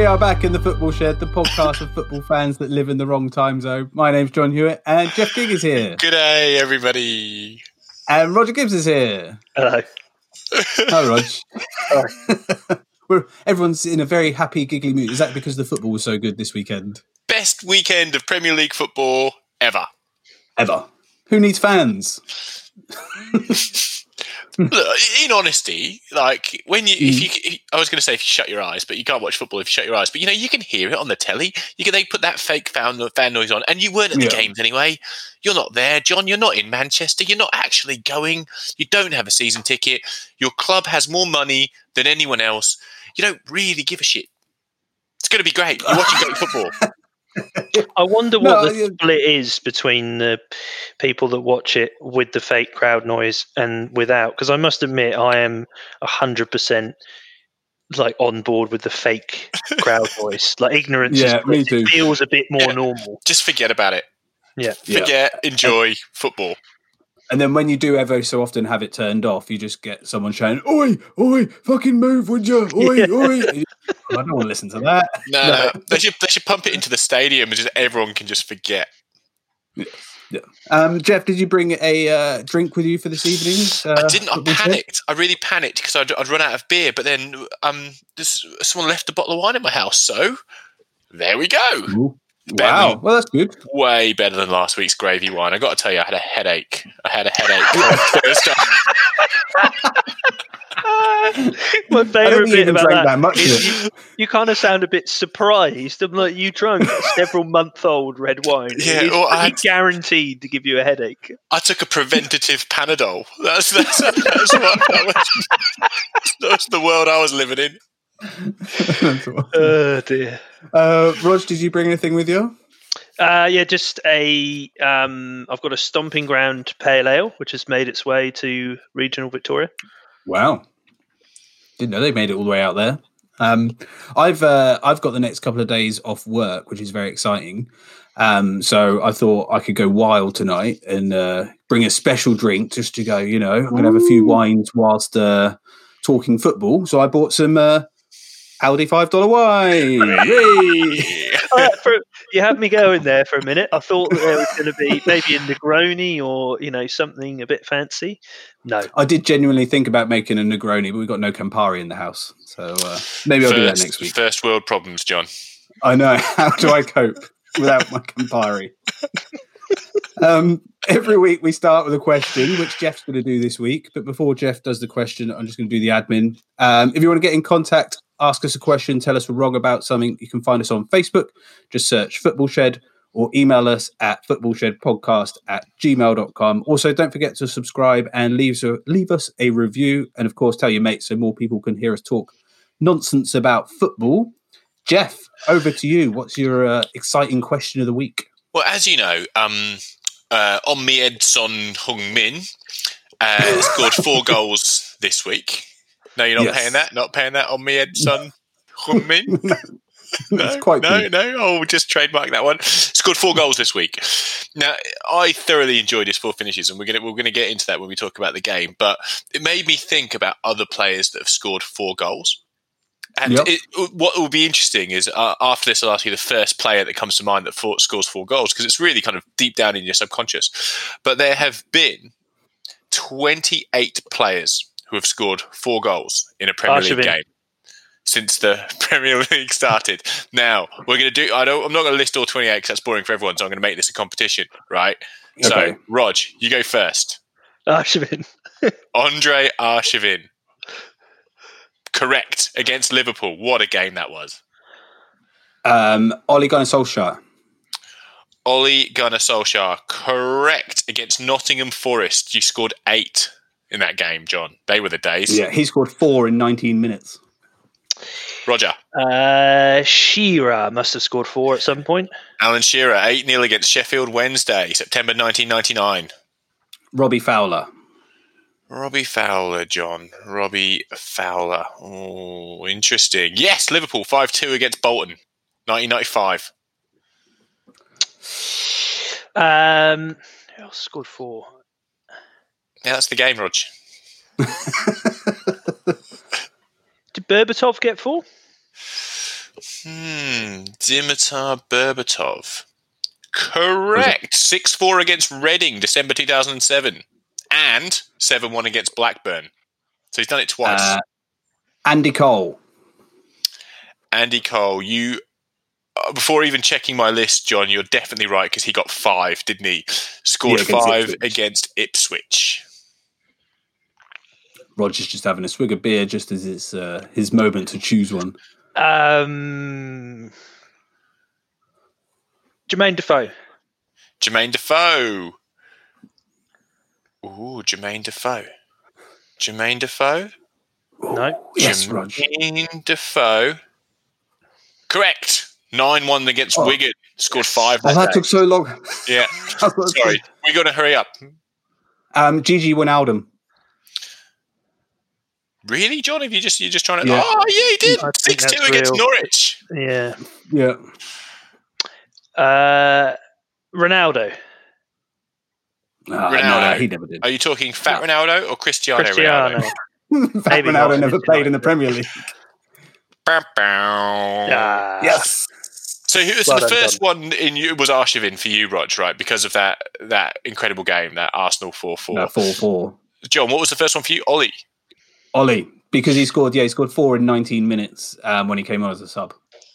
We are back in the Football Shed, the podcast of football fans that live in the wrong time zone. My name's John Hewitt, and Jeff Gig is here. Good day, everybody. And Roger Gibbs is here. Hello. Hi, Rog. We're, everyone's in a very happy, giggly mood. Is that because the football was so good this weekend? Best weekend of Premier League football ever. Ever. Who needs fans? Hmm. Look, in honesty, like when you, if hmm. you, if, I was going to say if you shut your eyes, but you can't watch football if you shut your eyes. But you know, you can hear it on the telly. You can they put that fake fan, fan noise on, and you weren't at the Yeah. games anyway. You're not there, John. You're not in Manchester. You're not actually going. You don't have a season ticket. Your club has more money than anyone else. You don't really give a shit. It's going to be great. You're watching great football. I wonder No, what the yeah. split is between the people that watch it with the fake crowd noise and without. Because I must admit, I am hundred percent like on board with the fake crowd noise. Like ignorance, Yeah, is, me it too. feels a bit more Yeah. normal. Just forget about it. Yeah. Yeah. Forget. Enjoy football. And then when you do ever so often have it turned off, you just get someone shouting, Oi, oi, fucking move, would you? Oi, Yeah. oi. I don't want to listen to that. No, No. no. They should they should pump it into the stadium and just everyone can just forget. Um, Jeff, did you bring a uh, drink with you for this evening? Uh, I didn't. I football shed? panicked. I really panicked because I'd, I'd run out of beer. But then um, this, someone left a bottle of wine in my house. So there we go. Ooh. Wow. Well, that's good. Way better than last week's gravy wine. I got to tell you, I had a headache. I had a headache on Thursday. My favourite you bit about drank that, that much is you, you kind of sound a bit surprised. I'm like, you drunk several month old red wine. Yeah, it's well, I had- guaranteed to give you a headache. I took a preventative Panadol. That's that's, that's what that was. That's the world I was living in. That's all. Oh dear. uh, Rog, did you bring anything with you? Uh, yeah, just a. Um, I've got a stomping ground pale ale, which has made its way to regional Victoria. Wow. Didn't know they made it all the way out there. Um, I've uh, I've got the next couple of days off work, which is very exciting. Um, so I thought I could go wild tonight and uh, bring a special drink just to go. You know, I'm gonna have a few wines whilst uh, talking football. So I bought some Aldi five dollar wine. Yay! For, you had me going there for a minute. I thought that there was going to be maybe a Negroni or you know something a bit fancy. No, I did genuinely think about making a Negroni, but we've got no Campari in the house, so uh, maybe I'll do that next week. first world problems, John. I know. How do I cope without my Campari? um, every week we start with a question, which Jeff's going to do this week. But before Jeff does the question, I'm just going to do the admin. Um, if you want to get in contact, ask us a question, tell us we're wrong about something, you can find us on Facebook. Just search Football Shed or email us at footballshedpodcast at gmail.com. Also, don't forget to subscribe and leave, leave us a review. And of course, tell your mates so more people can hear us talk nonsense about football. Jeff, over to you. What's your uh, exciting question of the week? Well, as you know, um, uh, Onmi Ed Son Heung-min uh, scored four goals this week. No, you're not Yes. paying that. Not paying that on me, Ed Son. It's quite no, no. Oh, we'll just trademark that one. Scored four goals this week. Now, I thoroughly enjoyed his four finishes, and we're gonna we're gonna get into that when we talk about the game. But it made me think about other players that have scored four goals. And Yep. it, what will be interesting is uh, after this, I'll ask you the first player that comes to mind that four, scores four goals because it's really kind of deep down in your subconscious. But there have been 28 players who have scored four goals in a Premier League game since the Premier League started. Now we're going to do. I don't. I'm not going to list all 28 because that's boring for everyone. So I'm going to make this a competition, right? Okay. So, Rog, you go first. Arshavin. Andre Arshavin. Correct against Liverpool. What a game that was. Um, Ole Gunnar Solskjaer. Ollie Gunnar Solskjaer. Correct against Nottingham Forest. You scored eight in that game, John. They were the days. Yeah, he scored four in 19 minutes. Roger. Uh, Shearer must have scored four at some point. Alan Shearer, 8 0 against Sheffield Wednesday, September 1999. Robbie Fowler. Robbie Fowler, John. Robbie Fowler. Oh, interesting. Yes, Liverpool 5 2 against Bolton, 1995. Um, who else scored four? Yeah, that's the game, Rog. Did Berbatov get four? Hmm. Dimitar Berbatov. Correct. 6 4 against Reading, December 2007. And 7 1 against Blackburn. So he's done it twice. Uh, Andy Cole. Andy Cole, you. Uh, before even checking my list, John, you're definitely right because he got five, didn't he? Scored Yeah, against five Ipswich. against Ipswich. Roger's just having a swig of beer just as it's uh, his moment to choose one. Um, Jermaine Defoe. Jermaine Defoe. Ooh, Jermaine Defoe. Jermaine Defoe? No. Yes, Roger. Jermaine Defoe. Correct. 9 1 against Oh. Wigan. Scored five. Oh, that that day. took so long. Yeah. Sorry. we got to hurry up. Um, Gigi Wijnaldum. Really, John? Have you just you're just trying to? Yeah. Oh, yeah, he did. Six two against real. Norwich. Yeah. Yeah. Uh, Ronaldo. Ah, Ronaldo. no, he never did. Are you talking Fat Ronaldo or Cristiano, Cristiano. Ronaldo? Fat maybe Ronaldo not. never played in the Premier League. Bow, bow. Ah. Yes. So who was Well the done, first one in you was Arshavin for you, Rog, right? Because of that that incredible game, that Arsenal four four. No, four four. John, what was the first one for you? Ollie. Ollie, because he scored. Yeah, he scored four in 19 minutes um, when he came on as a sub.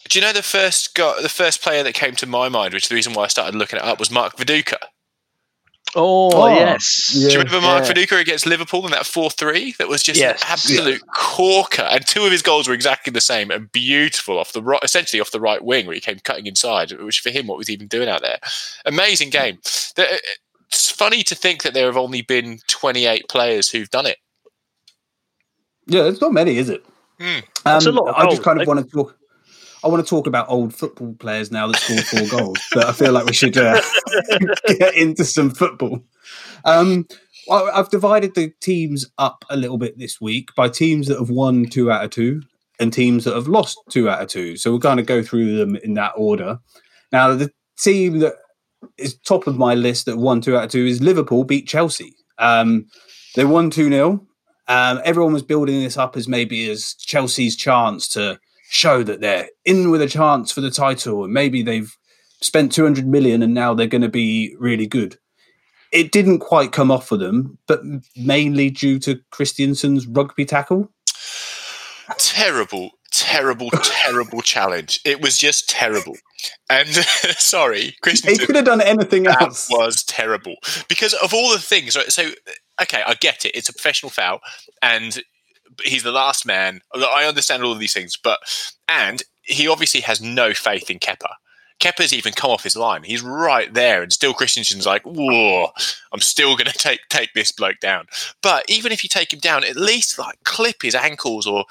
Do you know the first guy, the first player that came to my mind, which is the reason why I started looking it up, was Mark Viduka. Oh, Oh, yes. yeah. Do you remember Mark yeah. Viduka against Liverpool in that four three? That was just Yes. an absolute corker, and two of his goals were exactly the same and beautiful off the right, essentially off the right wing where he came cutting inside. Which for him, what was he even doing out there? Amazing game. The- It's funny to think that there have only been twenty eight players who've done it. Yeah, it's not many, is it? Hmm. Um, a lot of I just kind of though. want to talk. I want to talk about old football players now that scored four goals, but I feel like we should uh, get into some football. Um, I've divided the teams up a little bit this week by teams that have won two out of two and teams that have lost two out of two. So we'll kind of go through them in that order. Now, the team that is top of my list that won two out of two is Liverpool beat Chelsea. Um, they won 2 0. Um, everyone was building this up as maybe as Chelsea's chance to show that they're in with a chance for the title, and maybe they've spent 200 million and now they're going to be really good. It didn't quite come off for them, but mainly due to Christensen's rugby tackle. terrible, terrible, terrible challenge. It was just terrible. And sorry, Christiansen. He could have done anything that else. was terrible because of all the things. Right, so okay, I get it. It's a professional foul, and he's the last man. I understand all of these things, but and he obviously has no faith in Kepa. Kepa's even come off his line. He's right there, and still Christensen's like, "Whoa, I'm still going to take take this bloke down." But even if you take him down, at least like clip his ankles or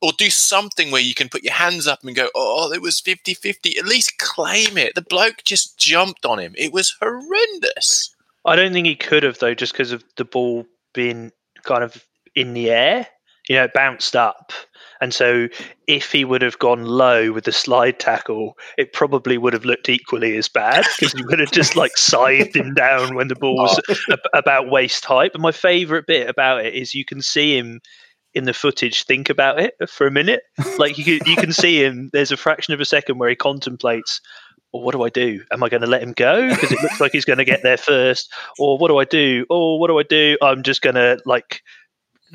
or do something where you can put your hands up and go, "Oh, it was 50-50. At least claim it. The bloke just jumped on him. It was horrendous. I don't think he could have though, just because of the ball being kind of in the air. You know, it bounced up, and so if he would have gone low with the slide tackle, it probably would have looked equally as bad because he would have just like scythed him down when the ball was oh. ab- about waist height. But my favourite bit about it is you can see him in the footage think about it for a minute. Like you you can see him. There's a fraction of a second where he contemplates. Well, what do I do? Am I going to let him go because it looks like he's going to get there first? Or what do I do? Oh, what do I do? I'm just going to like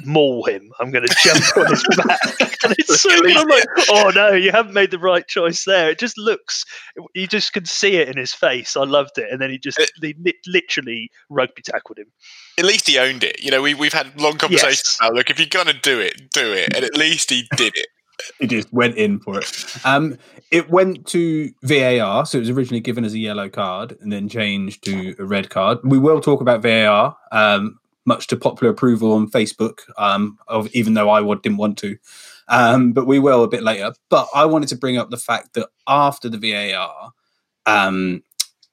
maul him. I'm going to jump on his back. And it's so good. I'm like, oh no, you haven't made the right choice there. It just looks, you just can see it in his face. I loved it. And then he just he literally rugby tackled him. At least he owned it. You know, we we've had long conversations Yes. about look if you're gonna do it, do it, and at least he did it. He just went in for it. Um, it went to VAR, so it was originally given as a yellow card and then changed to a red card. We will talk about VAR, um, much to popular approval on Facebook, um, of even though I didn't want to, um, but we will a bit later. But I wanted to bring up the fact that after the VAR, um,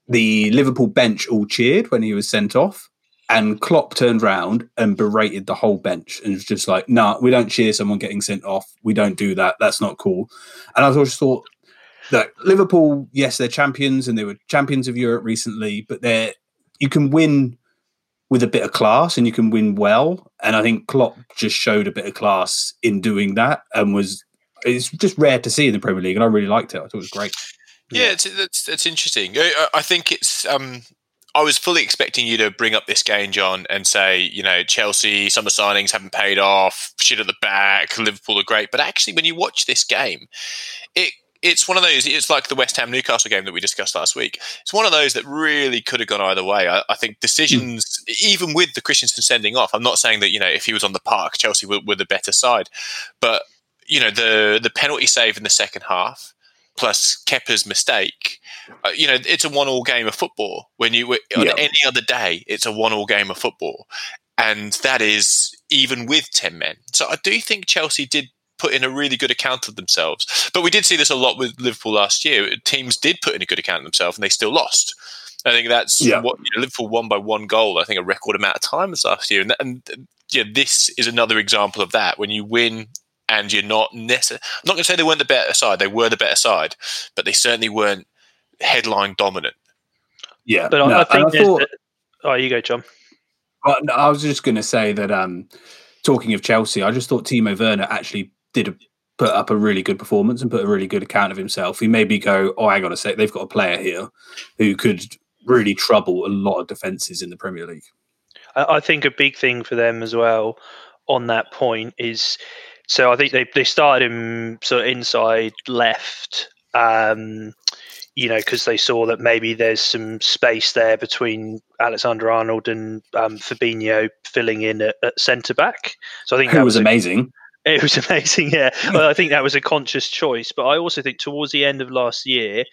the Liverpool bench all cheered when he was sent off. And Klopp turned round and berated the whole bench and was just like, "Nah, we don't cheer someone getting sent off. We don't do that. That's not cool." And I just thought that Liverpool, yes, they're champions and they were champions of Europe recently, but they're you can win with a bit of class and you can win well. And I think Klopp just showed a bit of class in doing that and was it's just rare to see in the Premier League, and I really liked it. I thought it was great. Yeah, it's, it's interesting. I, I think it's. Um, I was fully expecting you to bring up this game, John, and say, you know, Chelsea summer signings haven't paid off, shit at the back, Liverpool are great. But actually, when you watch this game, it it's one of those. It's like the West Ham Newcastle game that we discussed last week. It's one of those that really could have gone either way. I, I think decisions, mm. even with the Christensen sending off, I'm not saying that you know if he was on the park, Chelsea were, were the better side, but you know the the penalty save in the second half plus Kepa's mistake. Uh, you know, it's a one-all game of football. When you on yeah. any other day, it's a one-all game of football, and that is even with ten men. So I do think Chelsea did put in a really good account of themselves. But we did see this a lot with Liverpool last year. Teams did put in a good account of themselves, and they still lost. I think that's yeah. what you know, Liverpool won by one goal. I think a record amount of times last year, and, and yeah, this is another example of that. When you win and you're not necessarily, I'm not going to say they weren't the better side. They were the better side, but they certainly weren't headline dominant. Yeah, but no, I, think. I thought, that, oh, you go, John. I was just going to say that. Um, talking of Chelsea, I just thought Timo Werner actually did a, put up a really good performance and put a really good account of himself, he maybe go, "Oh, hang on a sec, they've got a player here who could really trouble a lot of defenses in the Premier League." I think a big thing for them as well on that point is so I think they they started him sort of inside left. Um, you know, because they saw that maybe there's some space there between Alexander Arnold and um, Fabinho filling in at, at centre back. So I think Who that was, was amazing. It was amazing, yeah. well, I think that was a conscious choice, but I also think towards the end of last year,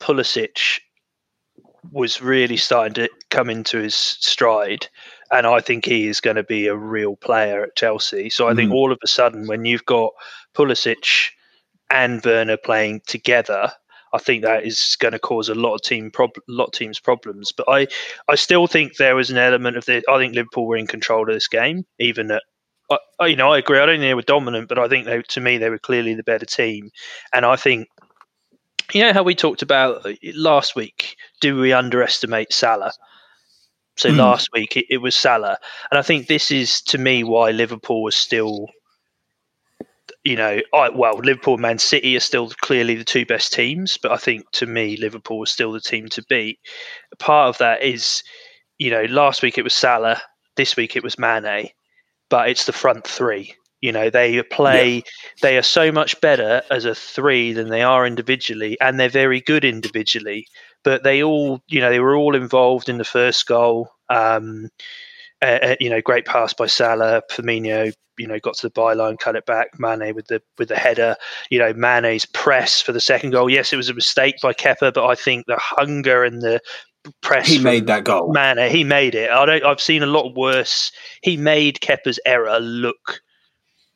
Pulisic was really starting to come into his stride, and I think he is going to be a real player at Chelsea. So I mm. think all of a sudden, when you've got Pulisic and Werner playing together, I think that is going to cause a lot of team prob- lot of teams problems. But I, I still think there was an element of the. I think Liverpool were in control of this game, even at I, you know, I agree. I don't think they were dominant, but I think they, to me, they were clearly the better team. And I think, you know, how we talked about uh, last week. Do we underestimate Salah? So mm. last week it, it was Salah, and I think this is to me why Liverpool was still, you know, I, well, Liverpool and Man City are still clearly the two best teams, but I think to me Liverpool was still the team to beat. Part of that is, you know, last week it was Salah, this week it was Mane but it's the front three. You know, they play, yeah. they are so much better as a three than they are individually, and they're very good individually. But they all, you know, they were all involved in the first goal. Um, uh, you know, great pass by Salah. Firmino, you know, got to the byline, cut it back. Mane with the with the header. You know, Mane's press for the second goal. Yes, it was a mistake by Kepa, but I think the hunger and the press. He made that goal. Man, he made it. I don't. I've seen a lot worse. He made Kepa's error look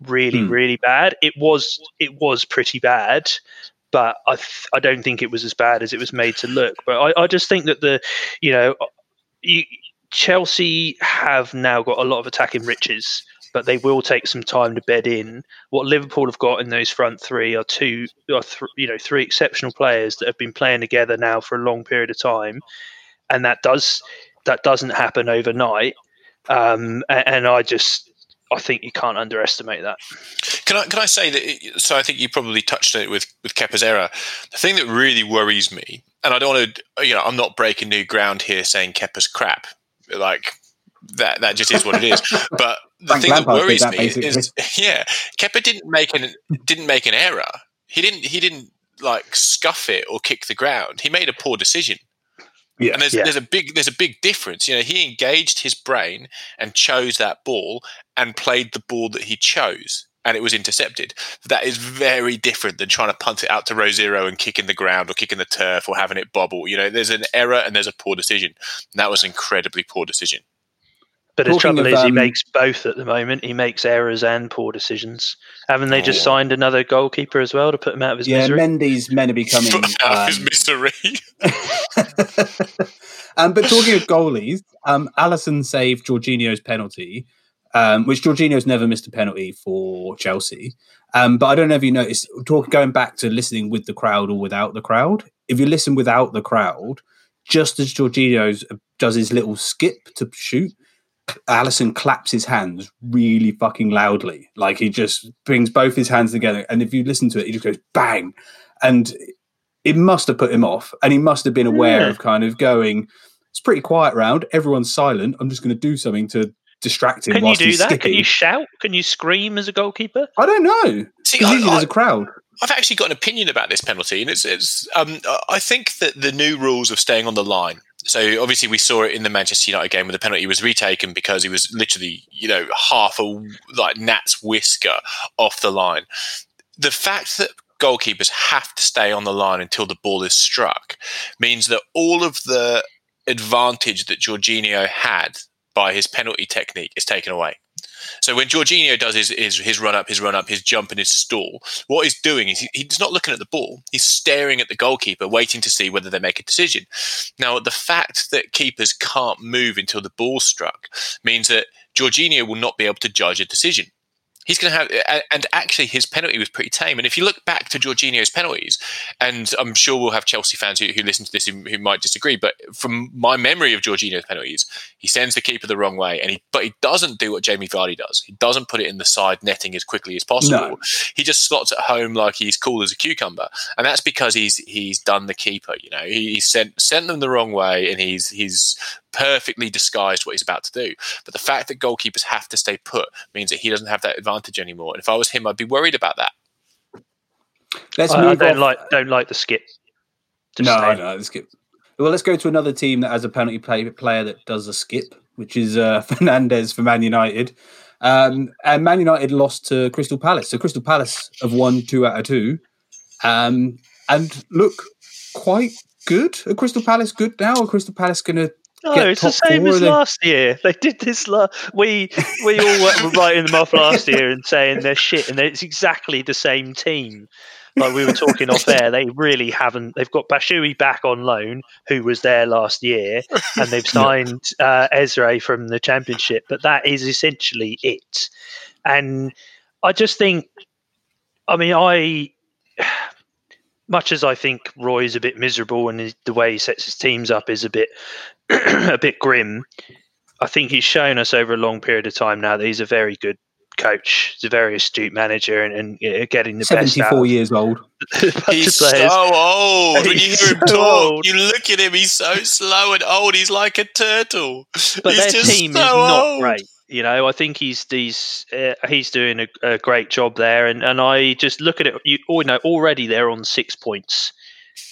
really, hmm. really bad. It was. It was pretty bad, but I. I don't think it was as bad as it was made to look. But I, I just think that the, you know, you, Chelsea have now got a lot of attacking riches but they will take some time to bed in. What Liverpool have got in those front three are two, are th- you know, three exceptional players that have been playing together now for a long period of time, and that does that doesn't happen overnight. Um, and, and I just I think you can't underestimate that. Can I can I say that? So I think you probably touched on it with with Kepa's error. The thing that really worries me, and I don't want to, you know, I'm not breaking new ground here saying Kepa's crap. Like that, that just is what it is. But the Frank thing Lampard that worries that, me basically. is, yeah, Kepa didn't make an didn't make an error. He didn't he didn't like scuff it or kick the ground. He made a poor decision. Yeah, and there's, yeah. there's a big there's a big difference. You know, he engaged his brain and chose that ball and played the ball that he chose, and it was intercepted. That is very different than trying to punt it out to row zero and kicking the ground or kicking the turf or having it bobble. You know, there's an error and there's a poor decision. And that was an incredibly poor decision. But the trouble of, is, um, he makes both at the moment. He makes errors and poor decisions. Haven't they just oh. signed another goalkeeper as well to put him out of his yeah, misery? Yeah, Mendy's men are becoming out um, of his um, misery. um, but talking of goalies, um, Alisson saved Jorginho's penalty, um, which Jorginho's never missed a penalty for Chelsea. Um, but I don't know if you noticed, talk, going back to listening with the crowd or without the crowd. If you listen without the crowd, just as Jorginho does his little skip to shoot, Alisson claps his hands really fucking loudly. Like he just brings both his hands together. And if you listen to it, he just goes bang. And it must have put him off. And he must have been aware Yeah. of kind of going, it's pretty quiet round. Everyone's silent. I'm just going to do something to distract him Can you do he's that? skipping. Can you shout? Can you scream as a goalkeeper? I don't know. See, I, usually I, there's a crowd. I've actually got an opinion about this penalty, and it's, it's um, I think that the new rules of staying on the line. So obviously we saw it in the Manchester United game where the penalty was retaken because he was literally, you know, half a like gnat's whisker off the line. The fact that goalkeepers have to stay on the line until the ball is struck means that all of the advantage that Jorginho had by his penalty technique is taken away. So when Jorginho does his, his his run up, his run up, his jump, and his stall, what he's doing is he, he's not looking at the ball. He's staring at the goalkeeper, waiting to see whether they make a decision. Now, the fact that keepers can't move until the ball's struck means that Jorginho will not be able to judge a decision. He's going to have, and actually, his penalty was pretty tame. And if you look back to Jorginho's penalties, and I'm sure we'll have Chelsea fans who, who listen to this who, who might disagree, but from my memory of Jorginho's penalties, he sends the keeper the wrong way, and he but he doesn't do what Jamie Vardy does. He doesn't put it in the side netting as quickly as possible. No. He just slots it home like he's cool as a cucumber, and that's because he's he's done the keeper. You know, he, he sent sent them the wrong way, and he's he's perfectly disguised what he's about to do. But the fact that goalkeepers have to stay put means that he doesn't have that advantage anymore. And if I was him, I'd be worried about that. Let's I, I move don't off- like don't like the skip. Just no, saying. no, let's skip. Well, let's go to another team that has a penalty play, player that does a skip, which is uh, Fernandes for Man United. Um, and Man United lost to Crystal Palace. So Crystal Palace have won two out of two, um, and look quite good. Are Crystal Palace good now? Are Crystal Palace going to? No, it's the same as last year. They did this. La- we we all were- writing them off last year and saying they're shit, and it's exactly the same team. Like we were talking off air, they really haven't. They've got Batshuayi back on loan, who was there last year, and they've signed uh, Eze from the Championship. But that is essentially it. And I just think, I mean, I much as I think Roy's a bit miserable and the way he sets his teams up is a bit a bit grim. I think he's shown us over a long period of time now that he's a very good coach. He's a very astute manager and, and uh, getting the best out Seventy-four years old. a bunch of He's so players. old. When you He's hear him so talk, old. you look at him. He's so slow and old. He's like a turtle. but he's their just team so is not old. great. You know, I think he's he's uh, he's doing a, a great job there, and, and I just look at it. You, oh, no, already they're on six points.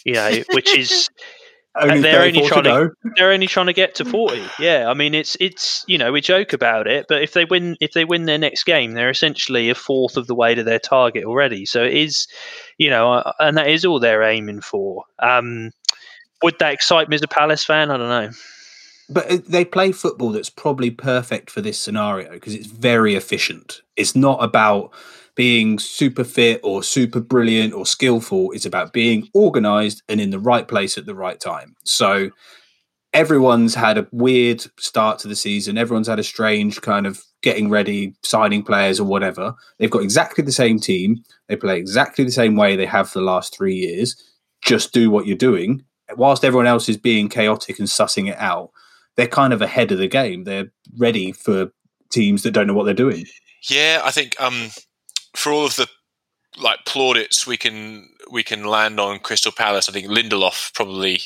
You know, which is Only they're only trying to- go. they're only trying to get to 40 yeah i mean it's it's you know we joke about it but if they win if they win their next game they're essentially a fourth of the way to their target already. So it is you know uh, and that is all they're aiming for. Um would that excite me as a palace fan? I don't know. But uh, they play football that's probably perfect for this scenario because it's very efficient. It's not about being super fit or super brilliant or skillful. It's about being organized and in the right place at the right time. So everyone's had a weird start to the season. Everyone's had a strange kind of getting ready, signing players or whatever. They've got exactly the same team. They play exactly the same way they have for the last three years. Just do what you're doing. Whilst everyone else is being chaotic and sussing it out, they're kind of ahead of the game. They're ready for teams that don't know what they're doing. Yeah, I think um, for all of the like plaudits we can we can land on Crystal Palace, I think Lindelof probably.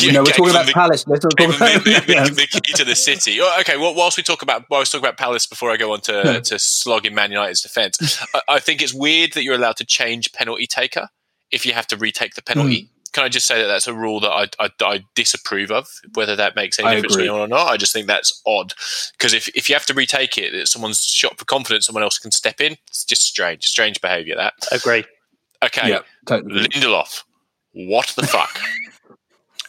You know, we're talking about the- Palace. Let's talk about the, the- the key to the city. Okay, well, whilst we talk about whilst we talk about Palace before I go on to Yeah. to slogging Man United's defence, I, I think it's weird that you're allowed to change penalty taker if you have to retake the penalty. Hmm. Can I just say that that's a rule that I, I, I disapprove of? Whether that makes any I difference to agree. anyone or not, I just think that's odd. Because if, if you have to retake it, that someone's shot for confidence, someone else can step in. It's just strange, strange behaviour. That agree okay. Yeah, totally. Lindelof, what the fuck?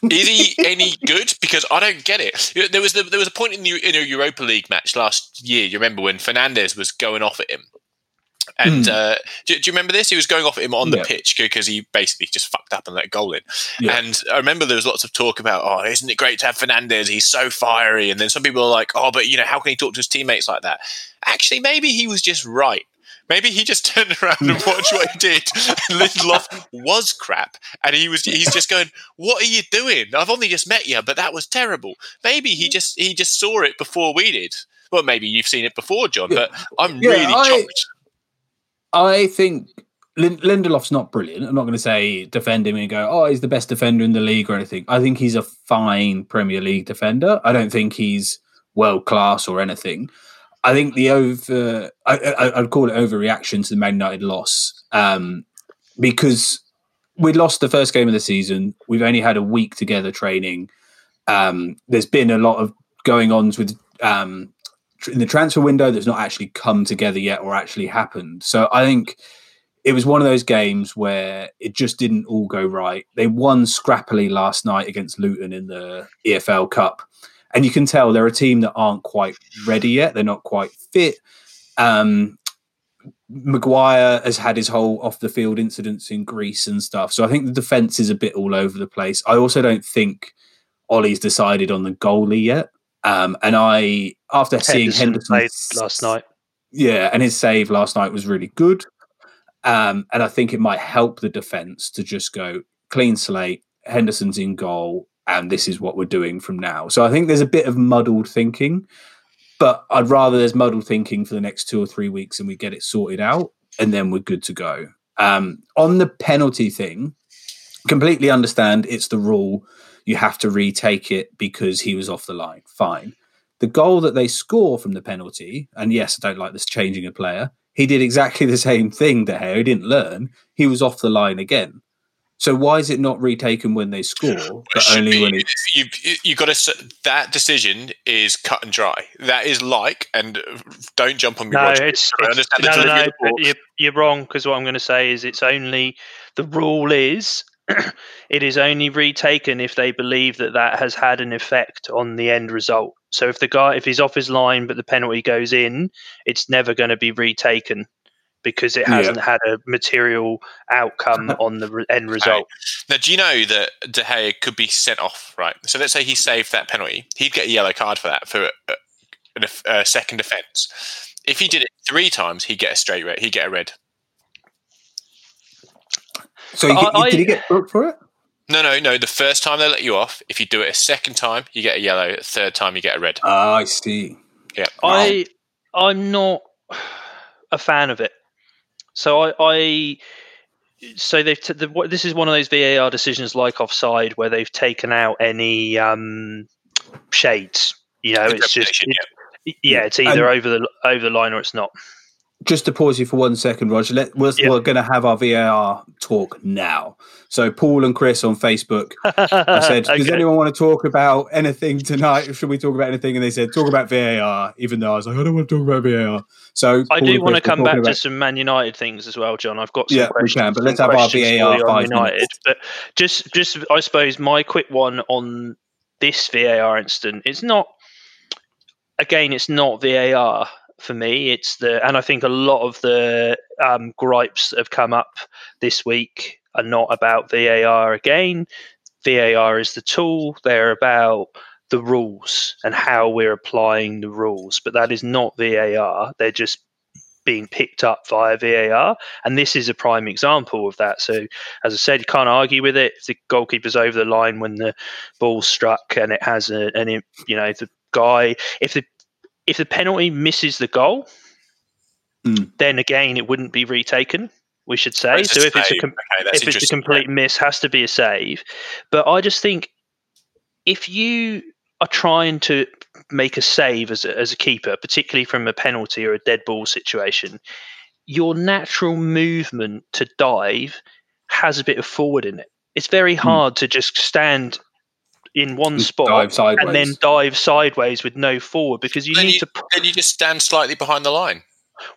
Is he any good? Because I don't get it. There was the, there was a point in the in a Europa League match last year. You remember when Fernandes was going off at him, and uh, do, do you remember this? He was going off at him on the. Yeah. pitch because he basically just fucked up and let a goal in. Yeah. And I remember there was lots of talk about, oh, isn't it great to have Fernandes? He's so fiery. And then some people are like, oh, but you know, how can he talk to his teammates like that? Actually, maybe he was just right. Maybe he just turned around and watched what he did. Lindelof was crap, and he was he's just going, "What are you doing? I've only just met you, but that was terrible." Maybe he just he just saw it before we did. Well, maybe you've seen it before, John, but I'm Yeah, really I- shocked. I think Lin- Lindelof's not brilliant. I'm not going to say defend him and go, oh, he's the best defender in the league or anything. I think he's a fine Premier League defender. I don't think he's world class or anything. I think the over, I, I'd call it overreaction to the Man United loss um, because we lost the first game of the season. We've only had a week together training. Um, there's been a lot of going ons with um, in the transfer window that's not actually come together yet or actually happened. So I think it was one of those games where it just didn't all go right. They won scrappily last night against Luton in the EFL Cup. And you can tell they're a team that aren't quite ready yet. They're not quite fit. Um, Maguire has had his whole off the field incidents in Greece and stuff. So I think the defense is a bit all over the place. I also don't think Ollie's decided on the goalie yet. Um, and I, after seeing Henderson Henderson played last night. yeah, and his save last night was really good. Um, and I think it might help the defense to just go clean slate. Henderson's in goal, and this is what we're doing from now. So I think there's a bit of muddled thinking, but I'd rather there's muddled thinking for the next two or three weeks and we get it sorted out, and then we're good to go. Um, on the penalty thing, completely understand it's the rule. You have to retake it because he was off the line. Fine the goal that they score from the penalty, and yes, I don't like this changing a player. He did exactly the same thing to Harry. He didn't learn. He was off the line again. So why is it not retaken when they score, It but only be- when it's you you got to that decision is cut and dry. That is like, and uh, don't jump on me. No, Roger. it's, I it's no, no, no. of the but ball. You're, you're wrong because what I'm going to say is it's only the rule is it is only retaken if they believe that that has had an effect on the end result. So if the guy if he's off his line but the penalty goes in, it's never going to be retaken because it hasn't had a material outcome on the re- end result. Now, do you know that De Gea could be sent off? Right. So let's say he saved that penalty. He'd get a yellow card for that for a, a, a second offence. If he did it three times, he'd get a straight red. He'd get a red. So he, I- did he I- get booked for it? No, no, no. The first time they let you off, if you do it a second time, you get a yellow. A third time, you get a red. Ah, I see. Yeah. I I'm not a fan of it. So I, I so they've t- the, what- this is one of those VAR decisions like offside where they've taken out any um, shades. You know, it's just Interpretation, it- yeah, it's either And- over the over the line or it's not. Just to pause you for one second, Roger. Let, we're Yeah. we're going to have our VAR talk now. So Paul and Chris on Facebook I said, "Does anyone want to talk about anything tonight? Should we talk about anything?" And they said, "Talk about VAR." Even though I was like, "I don't want to talk about VAR." So I Paul do want to Chris come back talking to some Man United things as well, John. I've got some Yeah, we can, but let's have our VAR five United. minutes. But just, just I suppose my quick one on this VAR incident. It's not. Again, it's not VAR for me. It's the, and I think a lot of the um, gripes that have come up this week are not about VAR again. VAR is the tool. They're about the rules and how we're applying the rules. But that is not VAR. They're just being picked up via VAR. And this is a prime example of that. So, as I said, you can't argue with it. The goalkeeper's over the line when the ball struck and it has a, an, you know, the guy, if the if the penalty misses the goal, Mm. then again it wouldn't be retaken. We should say. So if it's a com- okay, if it's a complete miss, has to be a save. But I just think if you are trying to make a save as a, as a keeper, particularly from a penalty or a dead ball situation, your natural movement to dive has a bit of forward in it. It's very hard to just stand in one And spot dive sideways. and then dive sideways with no forward because you Then need you- to Then you just stand slightly behind the line.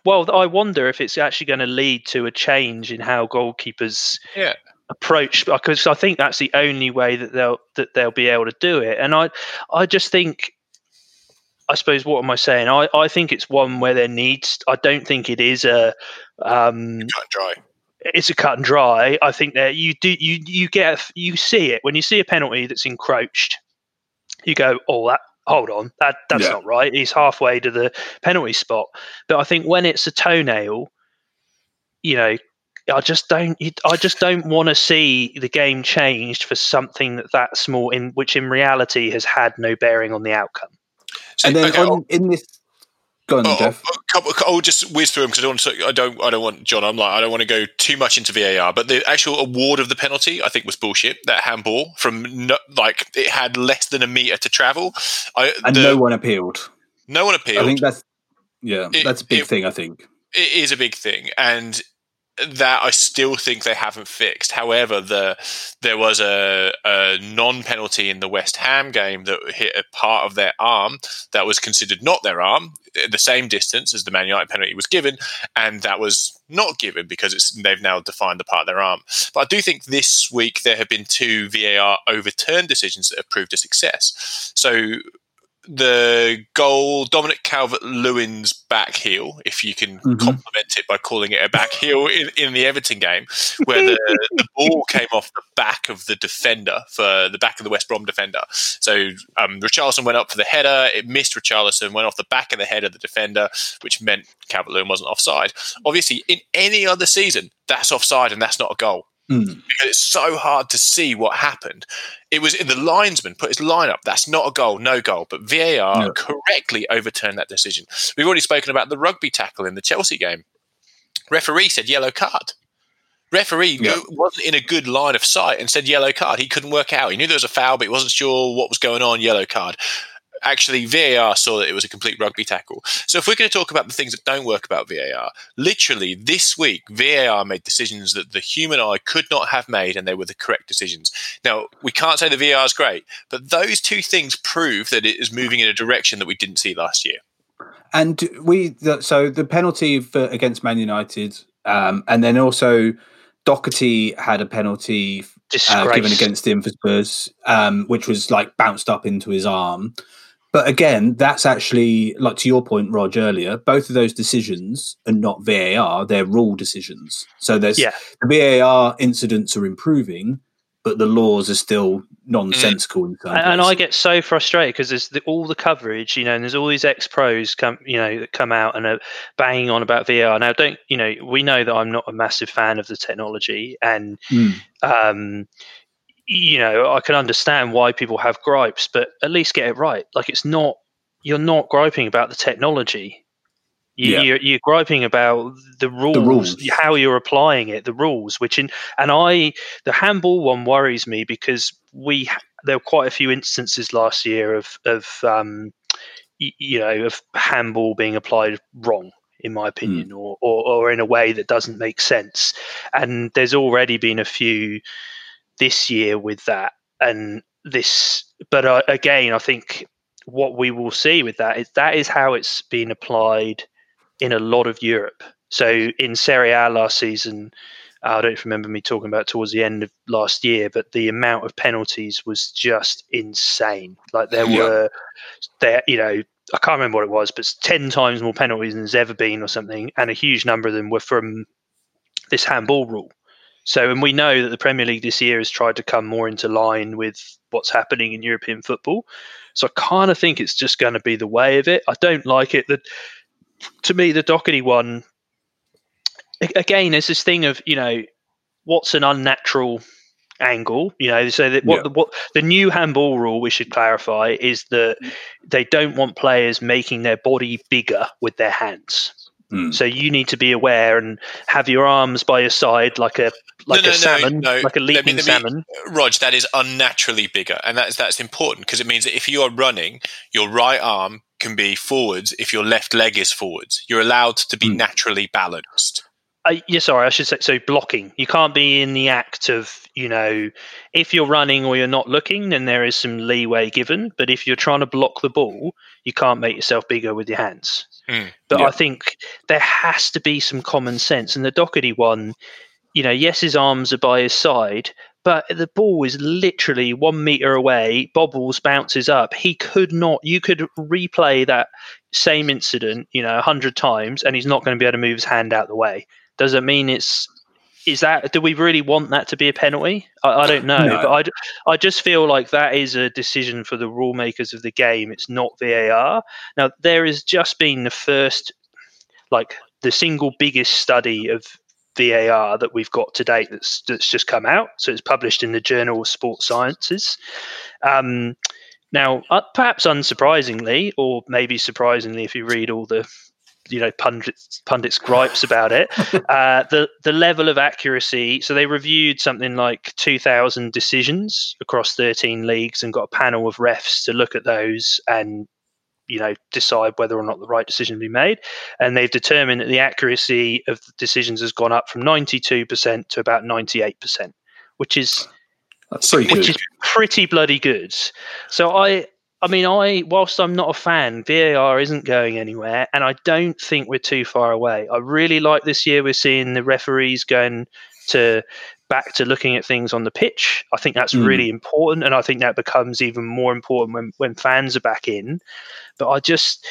well, I wonder if it's actually going to lead to a change in how goalkeepers Yeah. approach because I think that's the only way that they'll that they'll be able to do it. And I I just think I suppose what am I saying? I, I think it's one where there needs I don't think it is a um Cut and dry. It's a cut and dry. I think that you do you you get you see it when you see a penalty that's encroached. You go, oh, that hold on, that that's Yeah. not right. He's halfway to the penalty spot. But I think when it's a toenail, you know, I just don't. I just don't want to see the game changed for something that that small, in which in reality has had no bearing on the outcome. So, and then okay, on, oh. in this Go on, oh, oh, Jeff. Oh, I'll, I'll oh, just whiz through them because I don't. Want to, I don't. I don't want John. I'm like. I don't want to go too much into VAR. But the actual award of the penalty, I think, was bullshit. That handball from no, like it had less than a meter to travel, I, and the, no one appealed. No one appealed. I think that's yeah, it, that's a big it, thing. I think it is a big thing, and that I still think they haven't fixed. However, the there was a, a non penalty in the West Ham game that hit a part of their arm that was considered not their arm, eh, the same distance as the Man United penalty was given, and that was not given because it's they've now defined the part of their arm. But I do think this week there have been two VAR overturned decisions that have proved a success. So the goal, Dominic Calvert Lewin's back heel, if you can mm-hmm. compliment it by calling it a back heel in, in the Everton game, where the, the, ball came off the back of the defender for the back of the West Brom defender. So um, Richarlison went up for the header, it missed Richarlison, went off the back of the head of the defender, which meant Calvert Lewin wasn't offside. Obviously, in any other season, that's offside and that's not a goal. Mm. Because it's so hard to see what happened. It was in the linesman put his line up. That's not a goal, no goal. But VAR no. correctly overturned that decision. We've already spoken about the rugby tackle in the Chelsea game. Referee said yellow card. Referee yeah. wasn't in a good line of sight and said yellow card. He couldn't work out. He knew there was a foul, but he wasn't sure what was going on. Yellow card actually VAR saw that it was a complete rugby tackle. So if we're going to talk about the things that don't work about VAR, literally this week VAR made decisions that the human eye could not have made, and they were the correct decisions. Now we can't say the VAR is great, but those two things prove that it is moving in a direction that we didn't see last year. And we so the penalty for, against Man United, um, and then also Doherty had a penalty uh, given against him for Spurs, um, which was like bounced up into his arm. But again, that's actually like to your point, Rog, earlier. Both of those decisions are not VAR; they're rule decisions. So there's yeah. the VAR incidents are improving, but the laws are still nonsensical. Mm. and, and I get so frustrated because there's the, all the coverage, you know, and there's all these ex pros come, you know, that come out and are banging on about VAR. Now, don't you know? We know that I'm not a massive fan of the technology, and mm. um, you know, I can understand why people have gripes, but at least get it right. Like it's not you're not griping about the technology. You, yeah. you're, you're, griping about the rules, the rules, how you're applying it, the rules. Which in and I, the handball one worries me because we there were quite a few instances last year of of um, you know of handball being applied wrong in my opinion, mm. or, or, or in a way that doesn't make sense. And there's already been a few this year with that and this but uh, again i think what we will see with that is that is how it's been applied in a lot of europe so in serie a last season i don't remember me talking about towards the end of last year but the amount of penalties was just insane like there yeah. were there you know I can't remember what it was, but 10 times more penalties than there's ever been, or something. And a huge number of them were from this handball rule. So, and we know that the Premier League this year has tried to come more into line with what's happening in European football. So, I kind of think it's just going to be the way of it. I don't like it. That to me, the Doherty one again is this thing of you know what's an unnatural angle. You know, so that what yeah. the what the new handball rule we should clarify is that mm. they don't want players making their body bigger with their hands. Mm. So you need to be aware and have your arms by your side like a like no, no, a salmon, no, like a leaping let me, let me, salmon. Rog, that is unnaturally bigger, and that's that's important because it means that if you are running, your right arm can be forwards if your left leg is forwards. You're allowed to be mm. naturally balanced. Uh, yeah, sorry, I should say so. Blocking. You can't be in the act of, you know, if you're running or you're not looking, then there is some leeway given. But if you're trying to block the ball, you can't make yourself bigger with your hands. Mm, but yeah. I think there has to be some common sense. And the Doherty one, you know, yes, his arms are by his side, but the ball is literally one meter away, bobbles, bounces up. He could not, you could replay that same incident, you know, a hundred times, and he's not going to be able to move his hand out the way. Does it mean it's, is that, do we really want that to be a penalty? I, I don't know, no. but I, I just feel like that is a decision for the rule makers of the game. It's not VAR. Now, there has just been the first, like, the single biggest study of VAR that we've got to date that's that's just come out. So it's published in the Journal of Sports Sciences. Um, now, uh, perhaps unsurprisingly, or maybe surprisingly, if you read all the you know pundits pundits gripes about it. Uh, the the level of accuracy so they reviewed something like 2000 decisions across 13 leagues and got a panel of refs to look at those and you know decide whether or not the right decision be made. And they've determined that the accuracy of the decisions has gone up from 92% to about 98% which is That's which good. is pretty bloody good. So i I mean, I whilst I'm not a fan, VAR isn't going anywhere, and I don't think we're too far away. I really like this year we're seeing the referees going to back to looking at things on the pitch. I think that's Mm. really important, and I think that becomes even more important when when fans are back in. But I just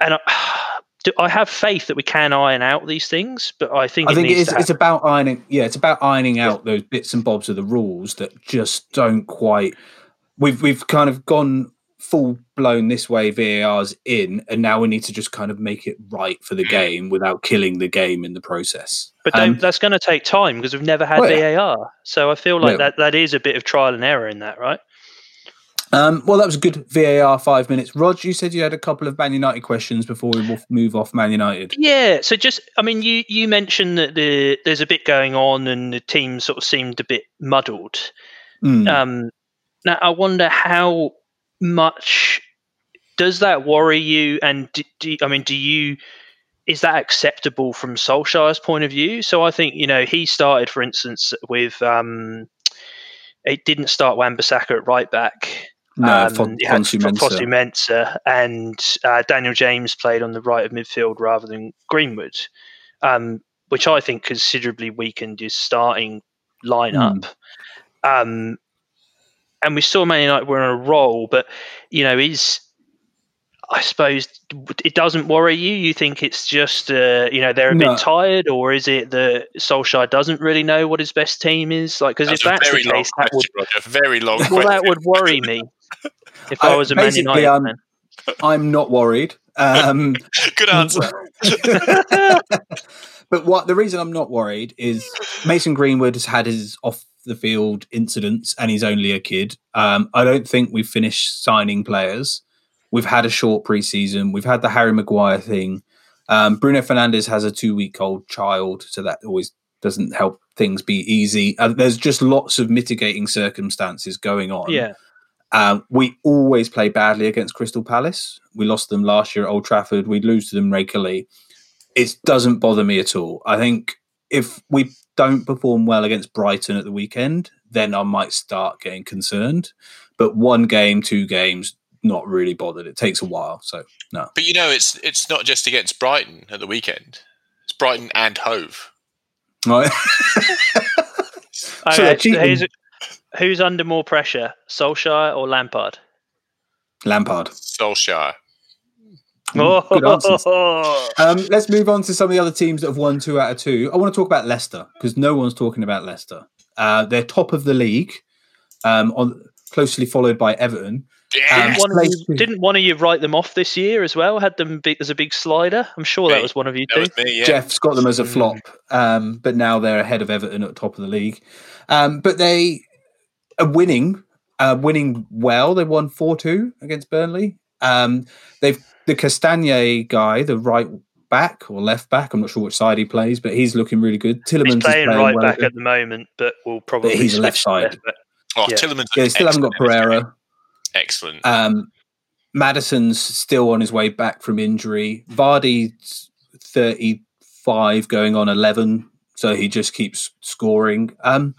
and I, I have faith that we can iron out these things, but I think I it think it is. It's about ironing. Yeah, it's about ironing out those bits and bobs of the rules that just don't quite. We've we've kind of gone full blown this way. VAR's in, and now we need to just kind of make it right for the game without killing the game in the process. But Um, that's going to take time because we've never had Well, yeah. VAR. So I feel like Yeah. that, that is a bit of trial and error in that, right? um, well, that was a good VAR five minutes. Rog, you said you had a couple of Man United questions before we move off Man United. Yeah. So just, I mean, you you mentioned that the there's a bit going on and the team sort of seemed a bit muddled. Hmm. Um, now I wonder how much does that worry you? And do, do, I mean, do you is that acceptable from Solskjaer's point of view? So I think you know he started, for instance, with um, it didn't start Wan-Bissaka at right back. no, um, Fon- Fonsu Mensah Fosu Mensah and uh, Daniel James played on the right of midfield rather than Greenwood, um, which I think considerably weakened his starting lineup. Um, and we saw Man United were on a roll, but you know, is I suppose it doesn't worry you. You think it's just uh, you know they're a No. bit tired, or is it that Solskjaer doesn't really know what his best team is? Like, because if That's a that's very the case, that would question, Roger. Very long well, question. that would worry me if I Uh, was a Man basically, United um, fan. I'm not worried. Um, Good answer. but what the reason I'm not worried is Mason Greenwood has had his off the field incidents and he's only a kid. Um, I don't think we've finished signing players. We've had a short preseason. We've had the Harry Maguire thing. Um, Bruno Fernandes has a two week old child, so that always doesn't help things be easy. Uh, there's just lots of mitigating circumstances going on. Yeah, Um, we always play badly against Crystal Palace. We lost them last year at Old Trafford. We'd lose to them regularly. It doesn't bother me at all. I think if we don't perform well against Brighton at the weekend, then I might start getting concerned. But one game, two games, not really bothered. It takes a while. So, no. But you know, it's it's not just against Brighton at the weekend. It's Brighton and Hove. Right. Okay, they're who's, who's under more pressure, Solskjaer or Lampard? Lampard. Solskjaer. Good answers. Oh, Um, let's move on to some of the other teams that have won two out of two. I want to talk about Leicester because no one's talking about Leicester. Uh, they're top of the league, um, on closely followed by Everton. Yeah. Um, one of you, didn't one of you write them off this year as well? Had them big, as a big slider? I'm sure that was one of you that too. was me. Yeah. Jeff's got them as a Mm. flop, um, but now they're ahead of Everton at the top of the league. Um, but they are winning, uh, winning well. They won four two against Burnley. Um, they've the Castagne guy, the right back or left back. I'm not sure which side he plays, but he's looking really good. He's Tielemans is playing playing right well back again. at the moment, but will probably he's a left side. left back. Oh, Yeah. Tielemans Yeah, still haven't got excellent in this game. Pereira. Excellent. Um, Maddison's still on his way back from injury. Vardy's 35 going on 11, so he just keeps scoring. Um,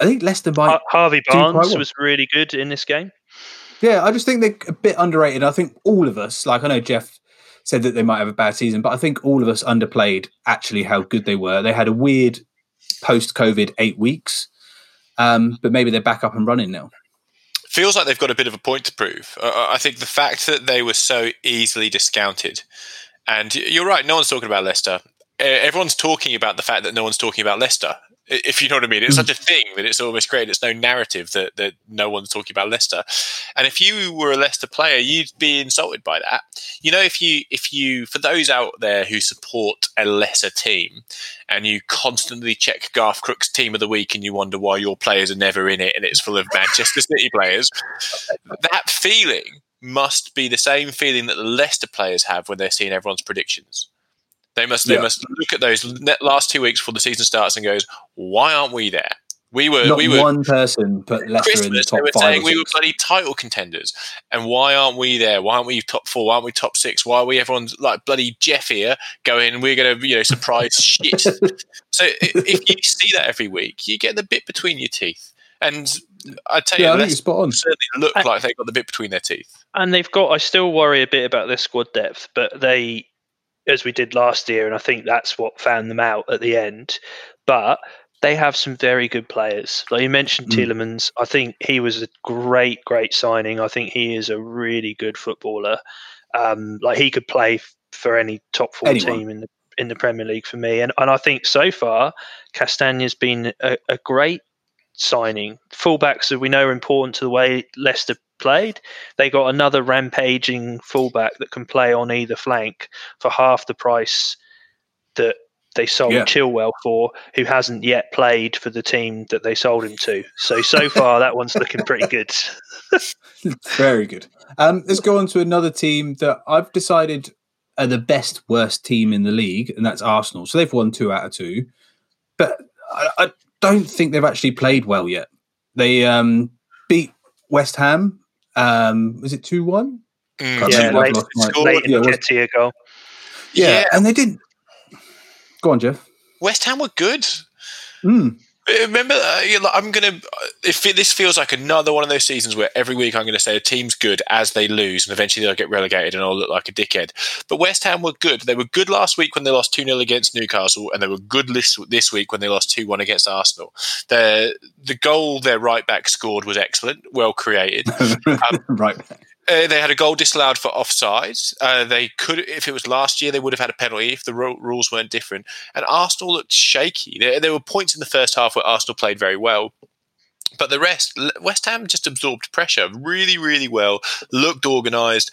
I think Leicester might. Har- Harvey Barnes well. was really good in this game. Yeah, I just think they're a bit underrated. I think all of us, like I know Jeff said that they might have a bad season, but I think all of us underplayed actually how good they were. They had a weird post COVID eight weeks, um, but maybe they're back up and running now. feels like they've got a bit of a point to prove. Uh, I think the fact that they were so easily discounted, and you're right, no one's talking about Leicester. Everyone's talking about the fact that no one's talking about Leicester. If you know what I mean. It's such mm. a thing that it's almost great. It's no narrative that, that no one's talking about Leicester. And if you were a Leicester player, you'd be insulted by that. You know, if you if you for those out there who support a lesser team and you constantly check Garth Crooks team of the week and you wonder why your players are never in it and it's full of Manchester City players, that feeling must be the same feeling that the Leicester players have when they're seeing everyone's predictions. They must they Yeah. must look at those last two weeks before the season starts and goes, why aren't we there? We were Not we were one person put Leicester in the Christmas. They top were five. saying we were bloody title contenders, and why aren't we there? Why aren't we top four? Why aren't we top six? Why are we everyone's like bloody Jeff here going? We're going to you know surprise shit. So if you see that every week, you get the bit between your teeth, and I tell you, yeah, I think Leicester spot on. certainly look I- like they got the bit between their teeth. and they've got. I still worry a bit about their squad depth, but they, as we did last year, and I think that's what found them out at the end. But they have some very good players. Like you mentioned, Mm. Tielemans. I think he was a great, great signing. I think he is a really good footballer. Um, like he could play f- for any top four Anyone. team in the in the Premier League for me. And and I think so far, Castagne's been a, a great signing. Fullbacks that we know are important to the way Leicester played. They got another rampaging fullback that can play on either flank for half the price that they sold Yeah. Chilwell for, who hasn't yet played for the team that they sold him to. So so far that one's looking pretty good. Very good. Um, let's go on to another team that I've decided are the best worst team in the league, and that's Arsenal. So they've won two out of two, but I, I don't think they've actually played well yet. They um, beat West Ham. Um, was it two one? Mm, Yeah, late- I've score- Late in yeah, the West- goal. yeah, Yeah. and they didn't. Go on, Jeff. West Ham were good. Mm. Remember, uh, I'm gonna. If it, this feels like another one of those seasons where every week I'm going to say a team's good as they lose, and eventually they'll get relegated and I'll look like a dickhead. But West Ham were good. They were good last week when they lost two 0 against Newcastle, and they were good this this week when they lost two one against Arsenal. The the goal their right back scored was excellent, well created. right. Uh, they had a goal disallowed for offside. Uh, they could, if it was last year, they would have had a penalty if the ru- rules weren't different. And Arsenal looked shaky. There, there were points in the first half where Arsenal played very well, but the rest, West Ham just absorbed pressure really, really well. Looked organised.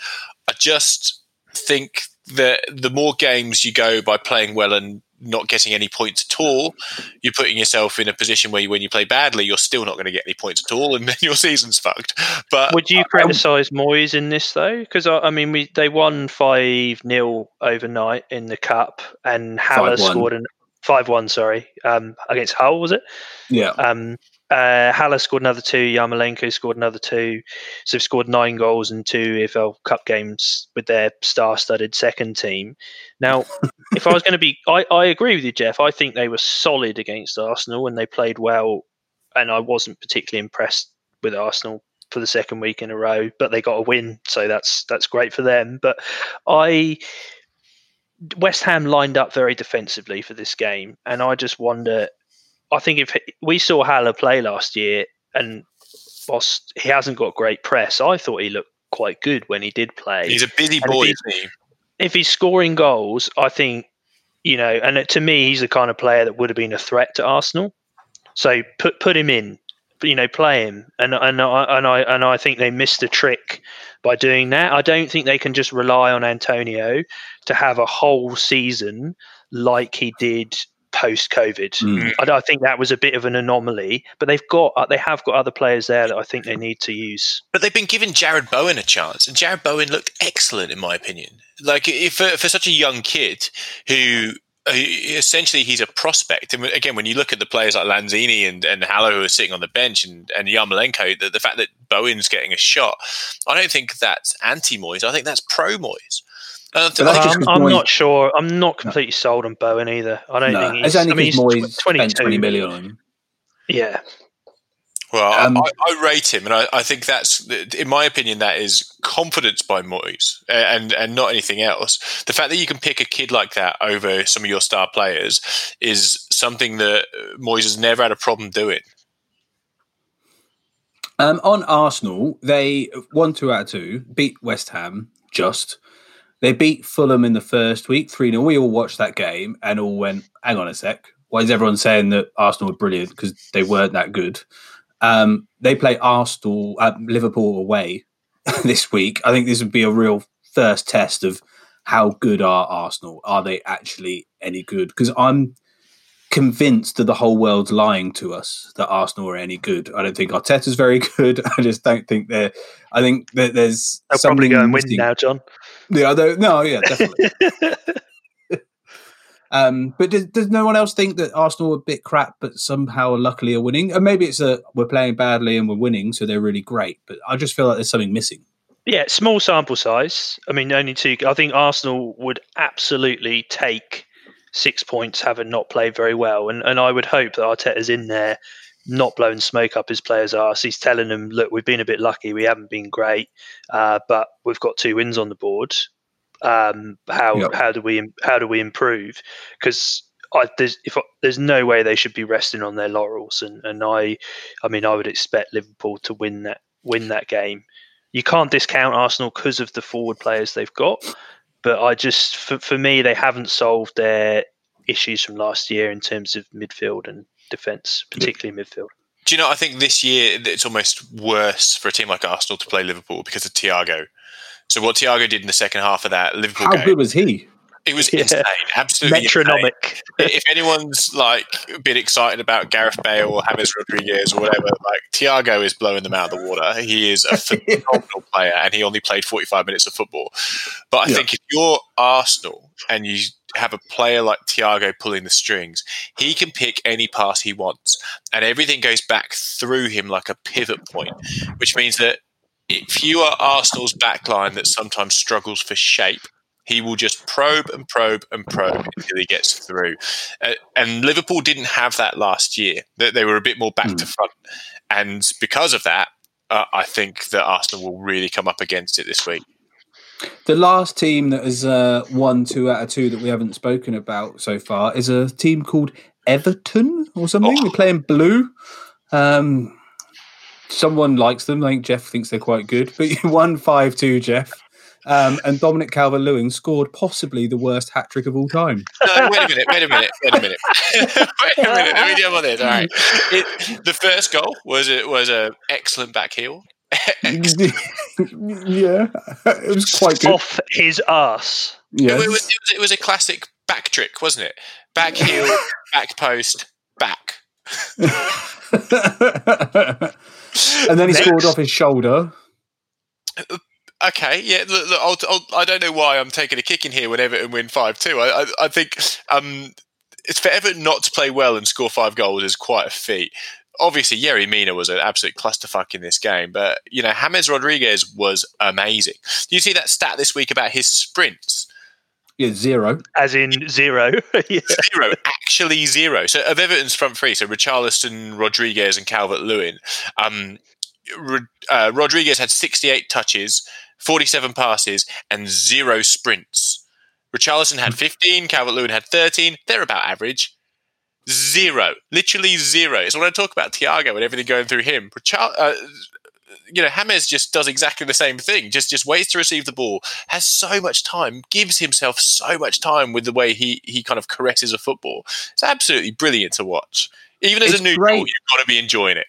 I just think that the more games you go by playing well and not getting any points at all, you're putting yourself in a position where you, when you play badly, you're still not going to get any points at all, and then your season's fucked. But Would you criticise Moyes in this though? Because I, I mean, we they won five 0 overnight in the cup, and Haller scored an five one. Sorry, um, against Hull was it? Yeah. Um, uh, Haller scored another two. Yarmolenko scored another two. So they've scored nine goals in two EFL Cup games with their star-studded second team. Now, if I was going to be, I, I agree with you, Jeff. I think they were solid against Arsenal and they played well. And I wasn't particularly impressed with Arsenal for the second week in a row, but they got a win, so that's that's great for them. But I. West Ham lined up very defensively for this game, and I just wonder I think if we saw Haller play last year, and whilst he hasn't got great press, I thought he looked quite good when he did play. he's a busy boy, if he? if he's scoring goals, I think you know, and to me, he's the kind of player that would have been a threat to Arsenal. So put put him in, you know, play him, and and I and I and I think they missed a trick by doing that. I don't think they can just rely on Antonio to have a whole season like he did post COVID. Mm. I, I think that was a bit of an anomaly, but they've got uh, they have got other players there that I think they need to use. But they've been giving Jarrod Bowen a chance, and Jarrod Bowen looked excellent, in my opinion. Like if for, for such a young kid who. uh, Essentially, he's a prospect, and again, when you look at the players like Lanzini and, and Haller who are sitting on the bench, and, and Yarmolenko, the, the fact that Bowen's getting a shot, I don't think that's anti Moyes. I think that's pro Moyes. Uh, But that's I- just Um, 'cause I'm Moyes- not sure. I'm not completely sold on Bowen either. I don't No, think it's he's. only I mean, he's Moyes tw- spent 22. 20 million on him. Yeah, Well, Um, I, I rate him, and I, I think that's, in my opinion, that is confidence by Moyes, uh, and and not anything else. The fact that you can pick a kid like that over some of your star players is something that Moyes has never had a problem doing. Um, on Arsenal, they won two out of two, beat West Ham just. They beat Fulham in the first week, 3 0. We all watched that game and all went, hang on a sec. why is everyone saying that Arsenal were brilliant because they weren't that good? Um, they play Arsenal at Liverpool away this week. I think this would be a real first test of how good are Arsenal? Are they actually any good? Because I'm convinced that the whole world's lying to us that Arsenal are any good. I don't think Arteta's very good. I just don't think they're. I think that there's. They'll probably go and win now, John. Yeah, no, yeah, definitely. um, but does, does no one else think that Arsenal are a bit crap, but somehow luckily are winning? And maybe it's a we're playing badly and we're winning, so they're really great. But I just feel like there's something missing. Yeah, small sample size. I mean, only two. I think Arsenal would absolutely take six points having not played very well. And and I would hope that Arteta's in there not blowing smoke up his players' arse. He's telling them, look, we've been a bit lucky. We haven't been great, uh, but we've got two wins on the board. Um, how yep. how do we how do we improve? Because there's if there's no way they should be resting on their laurels, and and I, I mean, I would expect Liverpool to win that win that game. You can't discount Arsenal because of the forward players they've got, but I just for, for me they haven't solved their issues from last year in terms of midfield and defence, particularly midfield. Do you know? I think this year it's almost worse for a team like Arsenal to play Liverpool because of Thiago. So what Thiago did in the second half of that Liverpool how game, good was he? It was yeah. insane, absolutely metronomic. Insane. if anyone's like a bit excited about Gareth Bale or James Rodriguez or whatever, like Thiago is blowing them out of the water. He is a phenomenal player, and he only played forty-five minutes of football. But I yeah. think if you're Arsenal and you have a player like Thiago pulling the strings, he can pick any pass he wants, and everything goes back through him like a pivot point, which means that if you are Arsenal's backline that sometimes struggles for shape, he will just probe and probe and probe until he gets through. Uh, and Liverpool didn't have that last year. They, they were a bit more back mm. to front. And because of that, uh, I think that Arsenal will really come up against it this week. The last team that has uh, won two out of two that we haven't spoken about so far is a team called Everton or something. Oh. They're playing blue. Um, someone likes them. I think Jeff thinks they're quite good. But you won 5 2, Jeff. Um, and Dominic Calvert Lewin scored possibly the worst hat trick of all time. No, wait a minute, wait a minute, wait a minute. wait a minute, let me deal with this. All right. It, the first goal was it was an excellent back heel. yeah, it was quite good. Off his ass. Yeah, it, it, was, it, was, it was a classic back trick, wasn't it? Back heel, back post, back. and then he Next. scored off his shoulder. Uh, Okay, yeah. Look, look I'll, I'll, I do not know why I'm taking a kick in here when Everton win five two. I, I, I think um, it's for Everton not to play well and score five goals is quite a feat. Obviously, Yerry Mina was an absolute clusterfuck in this game, but you know James Rodriguez was amazing. Do you see that stat this week about his sprints? Yeah, zero. As in zero. yeah. Zero, actually zero. So of Everton's front three, so Richarlison, Rodriguez, and Calvert Lewin, um, uh, Rodriguez had 68 touches, 47 passes, and zero sprints. Richarlison had 15, Calvert Lewin had 13. They're about average. Zero. Literally zero. It's when I talk about Thiago and everything going through him. Uh, you know, James just does exactly the same thing. Just just waits to receive the ball, has so much time, gives himself so much time with the way he he kind of caresses a football. It's absolutely brilliant to watch. Even as it's a new goal, you've got to be enjoying it.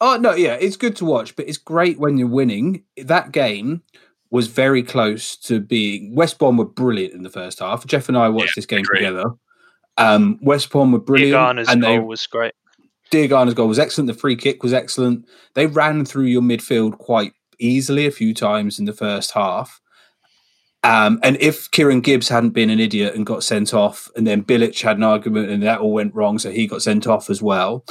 Oh no, yeah, it's good to watch, but it's great when you're winning. That game was very close to being. West Brom were brilliant in the first half. Jeff and I watched yeah, this game together. Um, West Brom were brilliant, Diangana's and goal was great. Diangana's goal was excellent. The free kick was excellent. They ran through your midfield quite easily a few times in the first half. Um, and if Kieran Gibbs hadn't been an idiot and got sent off, and then Bilic had an argument and that all went wrong, so he got sent off as well,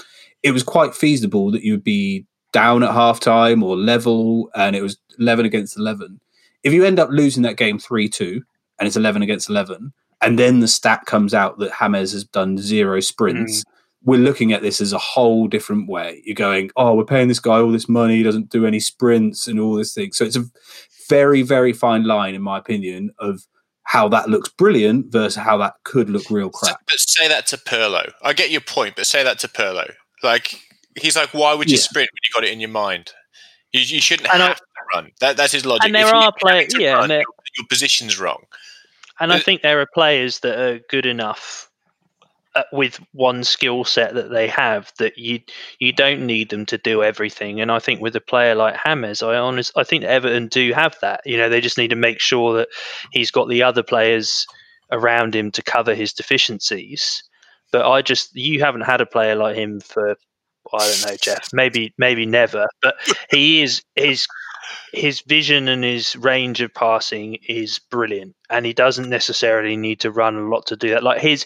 it was quite feasible that you would be down at half time or level, and it was 11 against 11. If you end up losing that game 3 2 and it's 11 against 11, and then the stat comes out that James has done zero sprints, mm. we're looking at this as a whole different way. You're going, oh, we're paying this guy all this money, he doesn't do any sprints and all this thing. So it's a very, very fine line, in my opinion, of how that looks brilliant versus how that could look real crap. But say that to Pirlo. I get your point, but say that to Pirlo. Like he's like, why would you yeah. sprint when you got it in your mind? You, you shouldn't and have I, to run. That, that's his logic. And there if are players, yeah, run, your, your, position's wrong. And I think there are players that are good enough uh, with one skill set that they have that you you don't need them to do everything. And I think with a player like Hammers, I honest I think Everton do have that. You know, they just need to make sure that he's got the other players around him to cover his deficiencies. But I just you haven't had a player like him for I don't know, Jeff. Maybe maybe never. But he is his his vision and his range of passing is brilliant, and he doesn't necessarily need to run a lot to do that. Like his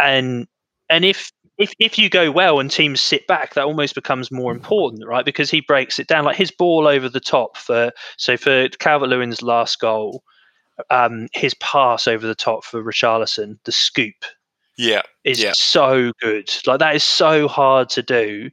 and and if if if you go well and teams sit back, that almost becomes more important, right? Because he breaks it down. Like his ball over the top for so for Calvert Lewin's last goal, um, his pass over the top for Richarlison, the scoop, yeah, is yeah. so good. Like that is so hard to do.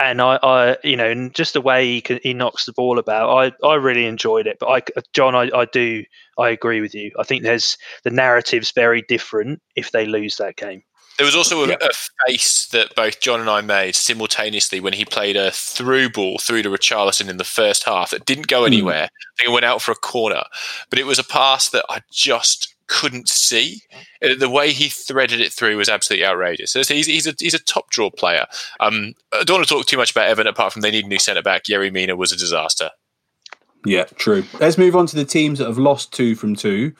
And I, I, you know, and just the way he can, he knocks the ball about, I, I really enjoyed it. But I, John, I, I do, I agree with you. I think there's the narrative's very different if they lose that game. There was also a, Yeah. a face that both John and I made simultaneously when he played a through ball through to Richarlison in the first half that didn't go hmm. anywhere. I think it went out for a corner, but it was a pass that I just couldn't see. Uh, The way he threaded it through was absolutely outrageous. So he's, he's, a, he's a top draw player. Um, I don't want to talk too much about Evan apart from they need a new centre back. Yerry Mina was a disaster. Yeah, true. Let's move on to the teams that have lost two from two.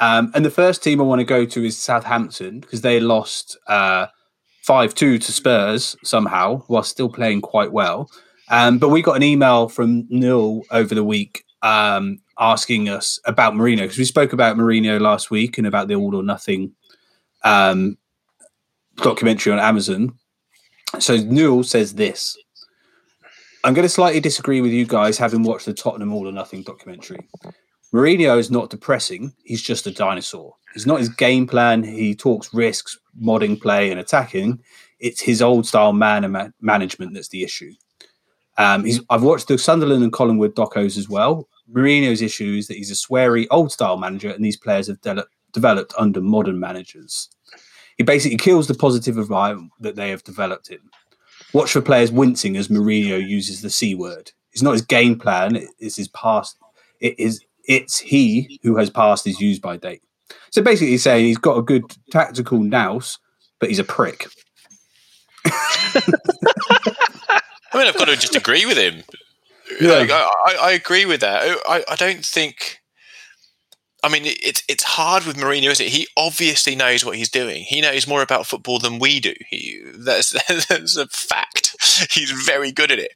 Um, and the first team I want to go to is Southampton because they lost uh, 5 2 to Spurs somehow while still playing quite well. Um, but we got an email from Neil over the week um, asking us about Mourinho because we spoke about Mourinho last week and about the All or Nothing um, documentary on Amazon. So Newell says this. I'm going to slightly disagree with you guys, having watched the Tottenham All or Nothing documentary. Mourinho is not depressing. He's just a dinosaur. It's not his game plan. He talks risks, modding play, and attacking. It's his old style man ma- management that's the issue. Um, I've watched the Sunderland and Collingwood docos as well. Mourinho's issue is that he's a sweary old style manager, and these players have de- developed under modern managers. He basically kills the positive environment that they have developed in. Watch for players wincing as Mourinho uses the C word. It's not his game plan, it's his past. It is it's he who has passed his use by date. So basically he's saying he's got a good tactical nous, but he's a prick. I mean, I've got to just agree with him. Yeah. Like, I, I, agree with that. I, I don't think. I mean, it's it's hard with Mourinho, isn't it? He obviously knows what he's doing. He knows more about football than we do. He that's that's a fact. He's very good at it.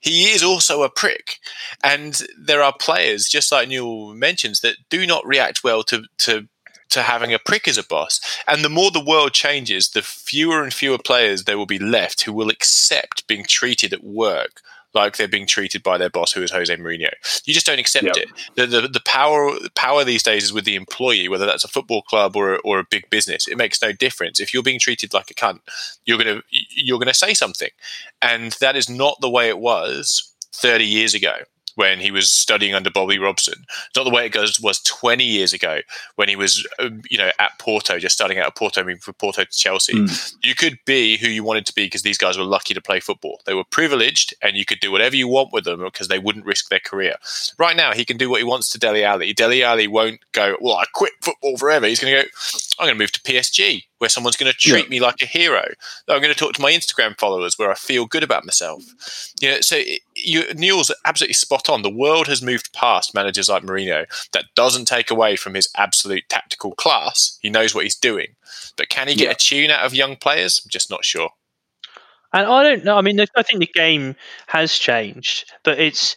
He is also a prick, and there are players, just like Newell mentions, that do not react well to to to having a prick as a boss. And the more the world changes, the fewer and fewer players there will be left who will accept being treated at work like they're being treated by their boss, who is Jose Mourinho. You just don't accept Yep. it. The, the the power power these days is with the employee, whether that's a football club or a, or a big business. It makes no difference. If you're being treated like a cunt, you're gonna you're gonna say something, and that is not the way it was 30 years ago when he was studying under Bobby Robson. It's not the way it goes was 20 years ago when he was, um, you know, at Porto, just starting out at Porto, moving from Porto to Chelsea. Mm. You could be who you wanted to be because these guys were lucky to play football. They were privileged, and you could do whatever you want with them because they wouldn't risk their career. Right now, he can do what he wants to Dele Alli. Dele Alli won't go, well, I quit football forever. He's going to go, I'm going to move to PSG where someone's going to treat Yeah. me like a hero. I'm going to talk to my Instagram followers where I feel good about myself. You know, so it- you, Neil's absolutely spot on. The world has moved past managers like Mourinho. That doesn't take away from his absolute tactical class. He knows what he's doing. But can he get Yeah. a tune out of young players? I'm just not sure. And I don't know. I mean, I think the game has changed, but it's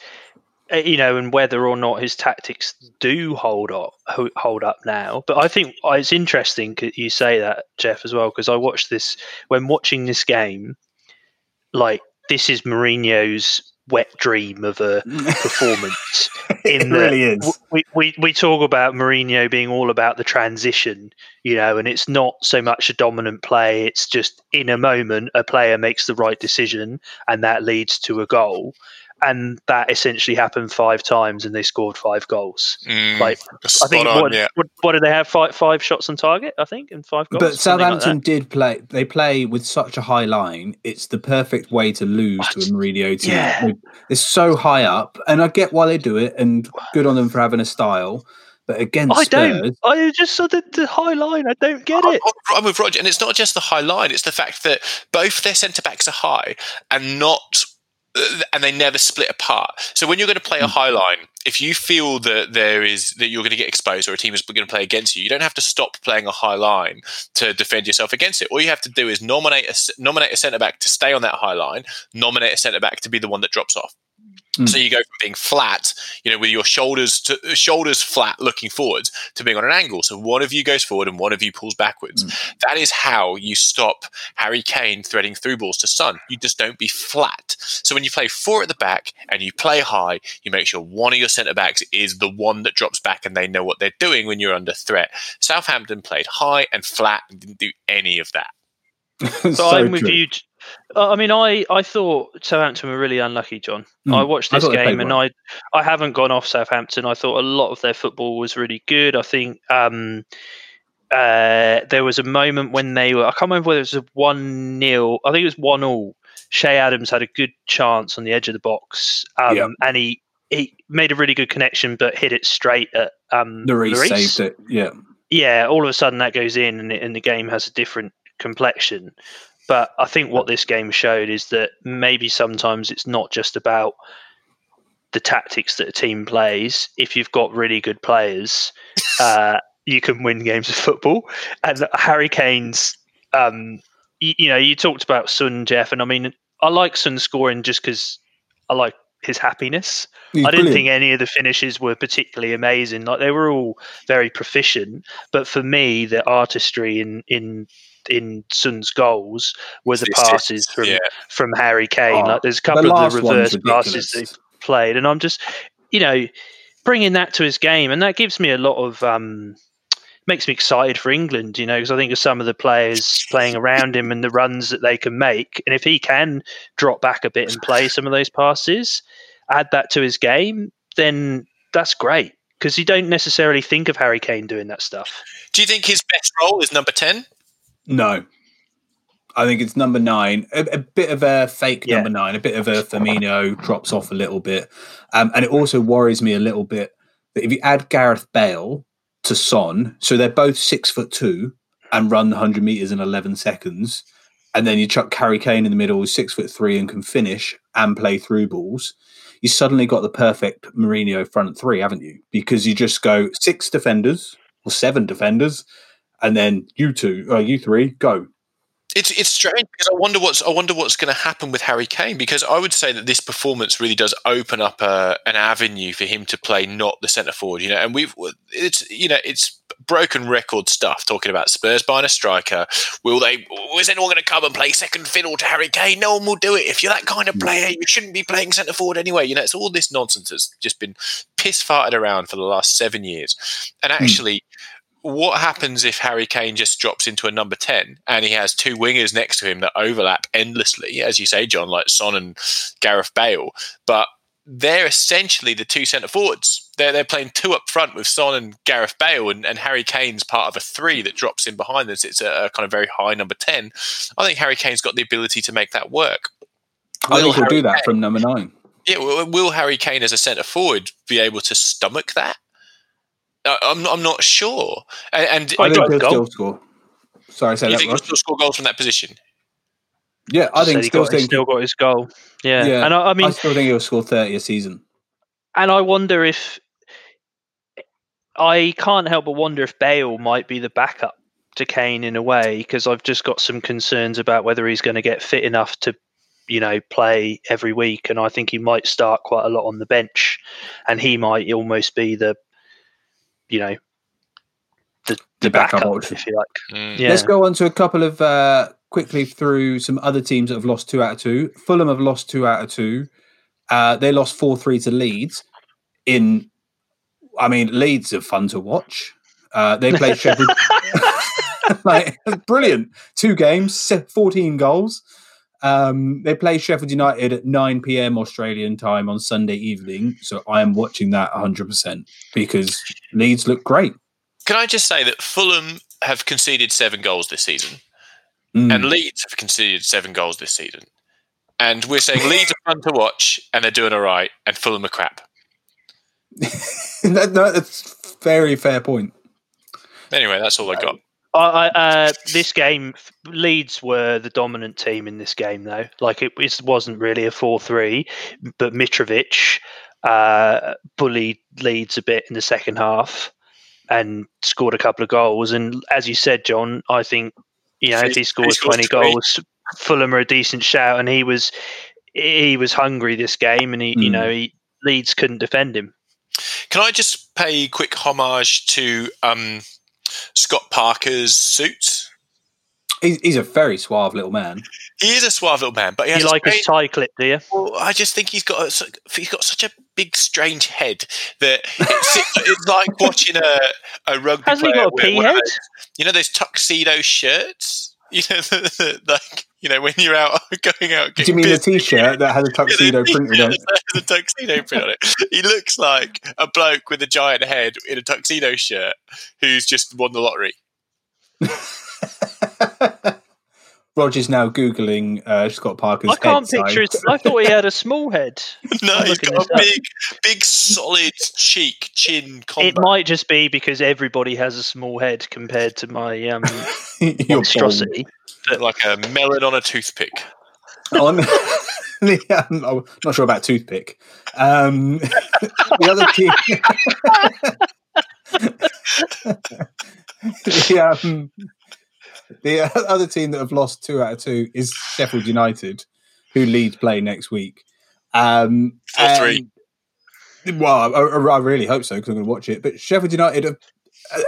uh, you know, and whether or not his tactics do hold up hold up now. But I think uh, it's interesting you say that, Jeff, as well, because I watched this when watching this game. Like this is Mourinho's wet dream of a performance. it really is. we, we we talk about Mourinho being all about the transition, you know, and it's not so much a dominant play. It's just in a moment, a player makes the right decision, and that leads to a goal. And that essentially happened five times, and they scored five goals. Mm, Like I think on, what, yeah. what what did they have? Five five shots on target, I think, and five goals. But something like Southampton did play. They play with such a high line. It's the perfect way to lose to a Mourinho team. Yeah. It's so high up, and I get why they do it, and good on them for having a style. but against I Spurs, don't. I just saw the, the high line. I don't get I'm, it. I'm with Roger, and it's not just the high line; it's the fact that both their centre backs are high and not, and they never split apart. So when you're going to play a hmm. high line, if you feel that there is that you're going to get exposed or a team is going to play against you, you don't have to stop playing a high line to defend yourself against it. All you have to do is nominate a nominate a centre back to stay on that high line, nominate a centre back to be the one that drops off. Mm. So you go from being flat, you know, with your shoulders to shoulders flat looking forwards to being on an angle. So one of you goes forward and one of you pulls backwards. That is how you stop Harry Kane threading through balls to Sun. You just don't be flat. So when you play four at the back and you play high, you make sure one of your centre backs is the one that drops back and they know what they're doing when you're under threat. Southampton played high and flat and didn't do any of that. So, So I'm with true. you. Uh, I mean, I, I thought Southampton were really unlucky, John. Mm. I watched this they game and I I haven't gone off Southampton. I thought a lot of their football was really good. I think um, uh, there was a moment when they were, I can't remember whether it was a 1 0, I think it was 1 all. Che Adams had a good chance on the edge of the box um, Yeah. and he, he made a really good connection but hit it straight at um, Lloris Lloris saved it. Yeah, yeah, all of a sudden that goes in and, and the game has a different complexion. But I think what this game showed is that maybe sometimes it's not just about the tactics that a team plays. If you've got really good players, uh, you can win games of football. And Harry Kane's, um, you, you know, you talked about Sun, Jeff, and I mean, I like Sun scoring just because I like his happiness. He's I didn't brilliant. think any of the finishes were particularly amazing. Like they were all very proficient, but for me, the artistry in in in Sun's goals were the The passes assists, from yeah. from Harry Kane. Oh, like there's a the couple of the reverse passes ridiculous. they played, and I'm just, you know, bringing that to his game, and that gives me a lot of. um Makes me excited for England, you know, because I think of some of the players playing around him and the runs that they can make. And if he can drop back a bit and play some of those passes, add that to his game, then that's great because you don't necessarily think of Harry Kane doing that stuff. Do you think his best role is number 10? No. I think it's number nine, a, a bit of a fake Yeah. number nine, a bit of a Firmino drops off a little bit. Um, and it also worries me a little bit that if you add Gareth Bale to Son, so they're both six foot two and run the 100 meters in 11 seconds, and then you chuck Harry Kane in the middle, who's six foot three and can finish and play through balls, you suddenly got the perfect Mourinho front three, haven't you? Because you just go six defenders or seven defenders, and then you two, uh, you three, go. It's it's strange because I wonder what's I wonder what's going to happen with Harry Kane because I would say that this performance really does open up a, an avenue for him to play not the centre forward, you know. And we've it's you know it's broken record stuff talking about Spurs buying a striker. Will they? Is anyone going to come and play second fiddle to Harry Kane? No one will do it. If you're that kind of mm. player, you shouldn't be playing centre forward anyway. You know, it's all this nonsense that's just been piss farted around for the last seven years. And mm. actually, what happens if Harry Kane just drops into a number 10 and he has two wingers next to him that overlap endlessly, as you say, John, like Son and Gareth Bale, but they're essentially the two centre forwards. They're, they're playing two up front with Son and Gareth Bale, and, and Harry Kane's part of a three that drops in behind this. It's a, a kind of very high number 10. I think Harry Kane's got the ability to make that work. I Will think he'll Harry do that Kane- from number nine. Yeah, will, will Harry Kane as a centre forward be able to stomach that? I- I'm, I'm not sure. And, and I I think he'll still score. Sorry, say you that. think he'll still score goals from that position? Yeah, I think he still got, he think. still got his goal. Yeah, Yeah. and I, I I mean, still think he'll score thirty a season. and I wonder if I can't help but wonder if Bale might be the backup to Kane in a way because I've just got some concerns about whether he's going to get fit enough to, you know, play every week, and I think he might start quite a lot on the bench, and he might almost be the, you know, the the, The backup backup, if you like. Mm. Yeah. Let's go on to a couple of uh, quickly through some other teams that have lost two out of two. Fulham have lost two out of two. Uh, they lost four three to Leeds. In, I mean, Leeds are fun to watch. Uh, they played Sheffield. like brilliant, two games, fourteen goals. Um, they play Sheffield United at nine p.m. Australian time on Sunday evening. So I am watching that hundred percent because Leeds look great. Can I just say that Fulham have conceded seven goals this season, Mm. and Leeds have conceded seven goals this season, and we're saying Leeds are fun to watch, and they're doing all right, and Fulham are crap. that, no, that's very fair point. Anyway, that's all I got. I, I, uh, this game, Leeds were the dominant team in this game, though. Like it, it wasn't really a four-three, but Mitrovic uh, bullied Leeds a bit in the second half and scored a couple of goals. And as you said, John, I think you know if he scores, twenty goals, Fulham are a decent shout. And he was he was hungry this game, and he you Mm. know he, Leeds couldn't defend him. Can I just pay quick homage to um, Scott Parker's suit? He's, he's a very suave little man. He is a suave little man, but he has you a like his strange- tie clip, do you? Well, I just think he's got a, he's got such a big, strange head that it's, it's like watching a, a rugby Hasn't he got a pea head? those- you know those tuxedo shirts. You know, like you know when you're out going out. Do you mean the t-shirt that has a tuxedo printed on it? There's a tuxedo print on it. He looks like a bloke with a giant head in a tuxedo shirt who's just won the lottery. Roger's now googling uh, Scott Parker's. I can't head picture it. I thought he had a small head. No, he's got a this up. big, big, solid cheek, chin combo. It might just be because everybody has a small head compared to my um, You're monstrosity. like a melon on a toothpick. on the, um, I'm not sure about toothpick. Um, the other team, the, um, the other team that have lost two out of two is Sheffield United, who Leeds play next week. Um, Four three. Well, I, I really hope so because I'm going to watch it. But Sheffield United have,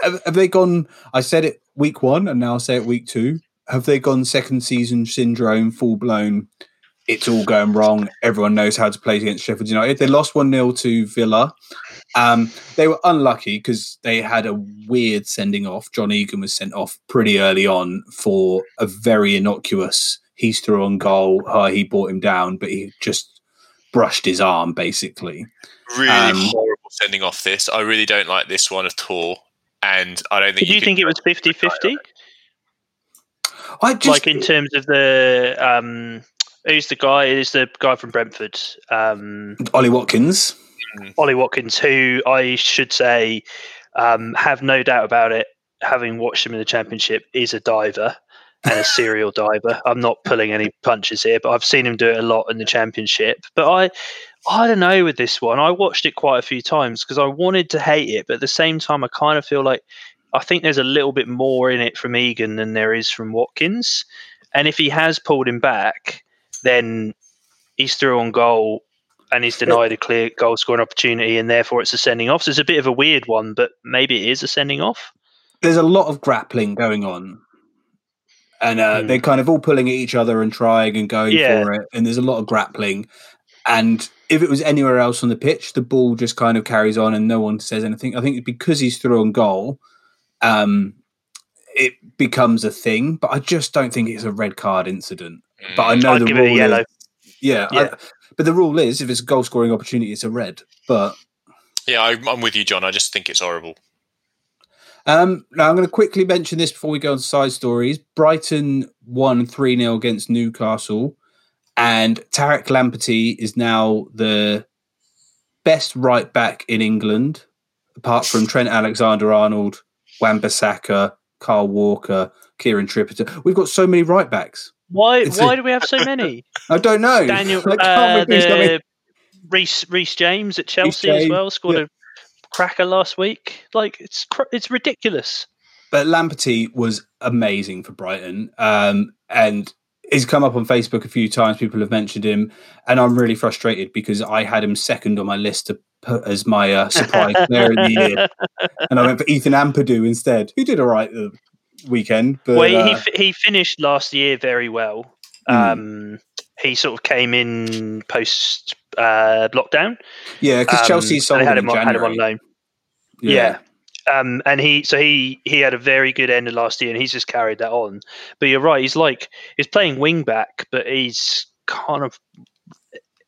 have, have they gone? I said it week one, and now I say it week two. Have they gone second season syndrome, full blown? It's all going wrong. Everyone knows how to play against Sheffield United. They lost 1 0 to Villa. Um, they were unlucky because they had a weird sending off. John Egan was sent off pretty early on for a very innocuous. He's through on goal. Uh, he brought him down, but he just brushed his arm basically. Really Um, horrible sending off this. I really don't like this one at all. And I don't think Did you could think it was judge 50 50? I just Like in terms of the. Um, who's the guy? Who's the guy from Brentford? Um, Ollie Watkins. Ollie Watkins, who I should say, um, have no doubt about it, having watched him in the Championship, is a diver and a serial diver. I'm not pulling any punches here, but I've seen him do it a lot in the Championship. But I, I don't know with this one. I watched it quite a few times because I wanted to hate it, but at the same time, I kind of feel like I think there's a little bit more in it from Egan than there is from Watkins. And if he has pulled him back, then he's through on goal and he's denied a clear goal scoring opportunity, and therefore it's a sending off. So it's a bit of a weird one, but maybe it is a sending off. There's a lot of grappling going on. And uh, Hmm. they're kind of all pulling at each other and trying and going Yeah. for it. And there's a lot of grappling. And if it was anywhere else on the pitch, the ball just kind of carries on and no one says anything. I think because he's through on goal, um, it becomes a thing. But I just don't think it's a red card incident. But I know I'd the give it a rule yellow. Is, yeah, I- but the rule is if it's a goal scoring opportunity, it's a red. But Yeah, I, I'm with you, John. I just think it's horrible. Um, now I'm going to quickly mention this before we go on to side stories. Brighton won 3 0 against Newcastle, and Tariq Lamptey is now the best right back in England, apart from Trent Alexander Arnold, Wan Bissaka, Carl Walker, Kieran Trippier. We've got so many right backs. Why? It's Why a- do we have so many? I don't know. Daniel, can't uh, remember who's coming. the Reese Reece James at Chelsea as well scored yeah. a cracker last week. Like it's cr- it's ridiculous. but Lamptey was amazing for Brighton, um, and he's come up on Facebook a few times. People have mentioned him, and I'm really frustrated because I had him second on my list to put as my uh, surprise player of the year, and I went for Ethan Ampadu instead, who did all right the weekend. But well, he uh, he finished last year very well. Hmm. Um, he sort of came in post uh, lockdown. yeah, because um, Chelsea sold had him, on, had him on loan. Yeah. Um, and he so he he had a very good end of last year, and he's just carried that on. But you're right; he's like he's playing wing back, but he's kind of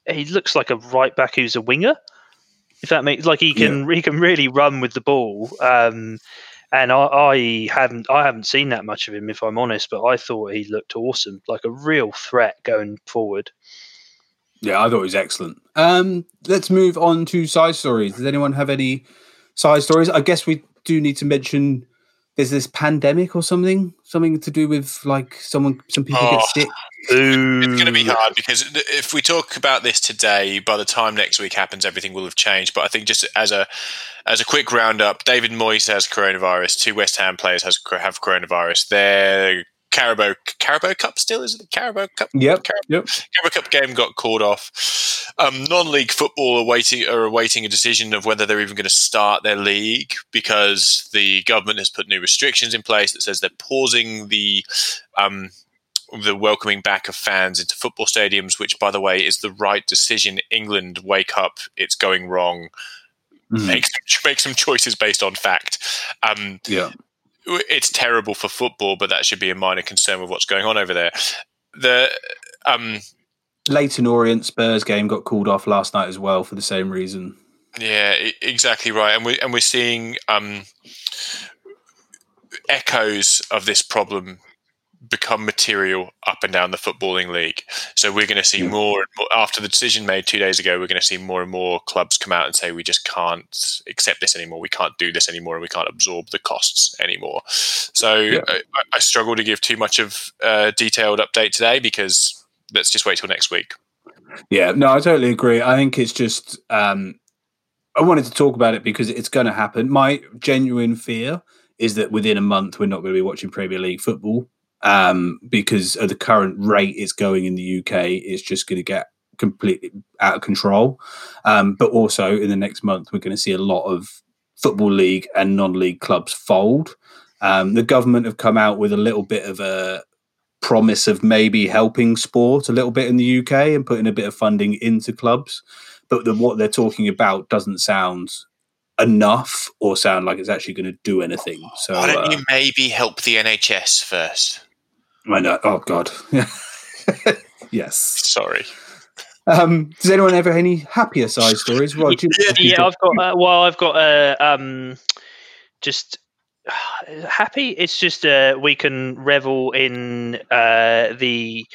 he looks like a right back who's a winger. If that makes like he can he can really run with the ball. Um, and I, I haven't I haven't seen that much of him, if I'm honest. But I thought he looked awesome, like a real threat going forward. Yeah, I thought it was excellent. Um, let's move on to side stories. Does anyone have any side stories? I guess we do need to mention there's this pandemic or something, something to do with like someone, some people Oh. get sick. It's going to be hard because if we talk about this today, by the time next week happens, everything will have changed. But I think just as a as a quick roundup, David Moyes has coronavirus. Two West Ham players has have coronavirus. Their Carabao Carabao Cup still is it the Carabao Cup? Yep, Carabao, yep. Carabao Cup game got called off. Um, non-league football are waiting are awaiting a decision of whether they're even going to start their league because the government has put new restrictions in place that says they're pausing the um, the welcoming back of fans into football stadiums, which, by the way, is the right decision. England, wake up! It's going wrong. Mm, Make some, make some choices based on fact. Um, yeah. It's terrible for football, but that should be a minor concern with what's going on over there. The um, Leyton Orient Spurs game got called off last night as well for the same reason. Yeah, exactly right, and we and we're seeing um, echoes of this problem become material up and down the footballing league. So we're going to see more, and more after the decision made two days ago. We're going to see more and more clubs come out and say we just can't accept this anymore. We can't do this anymore, and we can't absorb the costs anymore. So Yeah. I, I struggle to give too much of a detailed update today because let's just wait till next week. Yeah, no, I totally agree. I think it's just um I wanted to talk about it because it's going to happen. My genuine fear is that within a month we're not going to be watching Premier League football um because at the current rate it's going in the UK. It's just going to get completely out of control. Um, but also in the next month we're going to see a lot of football league and non-league clubs fold. Um, the government have come out with a little bit of a promise of maybe helping sport a little bit in the UK and putting a bit of funding into clubs, but the, what they're talking about doesn't sound enough or sound like it's actually going to do anything. So Why don't uh, you maybe help the NHS first? I know. Oh God. yes. Sorry. Um, does anyone ever have any happier side stories? Do you- yeah, I've got. Uh, well, I've got. Uh, um, just happy. It's just uh, we can revel in uh, the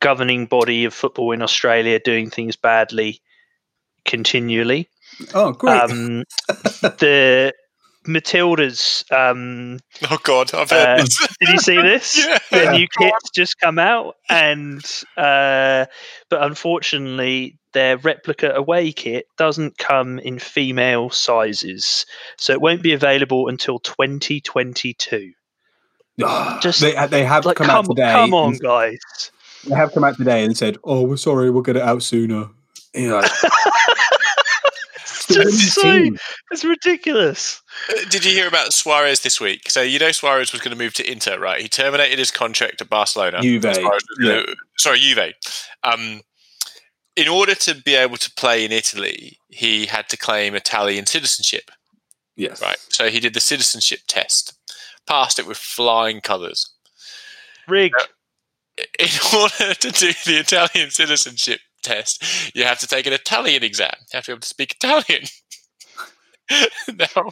governing body of football in Australia doing things badly continually. Oh, great. Um, the Matildas. Um, Oh God, I've heard Uh, this. did you see this? Yeah. the Yeah. new kit's just come out, and uh, but unfortunately, their replica away kit doesn't come in female sizes, so it won't be available until 2022. Ah, just- they, they have Like, come, come, out today. come on, and- guys! They have come out today and said, "Oh, we're sorry, we'll get it out sooner." You know, It's just so it's ridiculous. Uh, Did you hear about Suarez this week? So you know Suarez was going to move to Inter, right? He terminated his contract at Barcelona. Juve, Suarez was gonna- sorry, Juve. Um, in order to be able to play in Italy, he had to claim Italian citizenship, yes, right? So he did the citizenship test, passed it with flying colours. Rig. In order to do the Italian citizenship test, you have to take an Italian exam. You have to be able to speak Italian. now,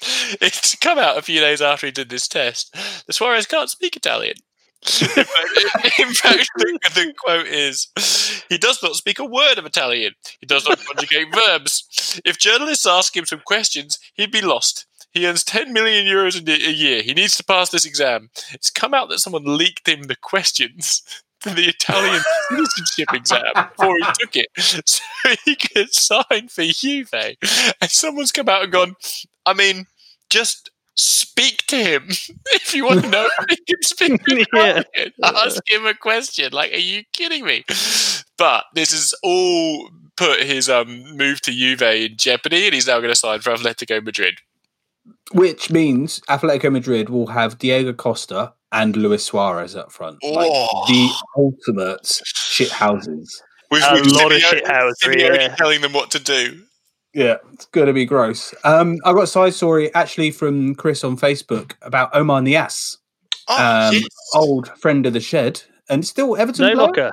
it's come out a few days after he did this test. The Suarez can't speak Italian. in fact, the, the quote is He does not speak a word of Italian. He does not conjugate verbs. If journalists ask him some questions, he'd be lost. He earns 10 million euros a year. He needs to pass this exam. It's come out that someone leaked him the questions to the Italian citizenship exam before he took it so he could sign for Juve. And someone's come out and gone, I mean, just speak to him if you want to know if he can speak Yeah. Italian. Ask him a question. Like, are you kidding me? But this has all put his um, move to Juve in jeopardy, and he's now going to sign for Atletico Madrid. which means Atletico Madrid will have Diego Costa and Luis Suarez up front, like Oh. the ultimate shit houses. With, A with lot of Simeone- shithousery, Simeone yeah. telling them what to do. Yeah, it's gonna be gross. Um, I got a side story actually from Chris on Facebook about Oumar Niasse, Oh, um, yes. old friend of the shed, and still Everton. No player. locker.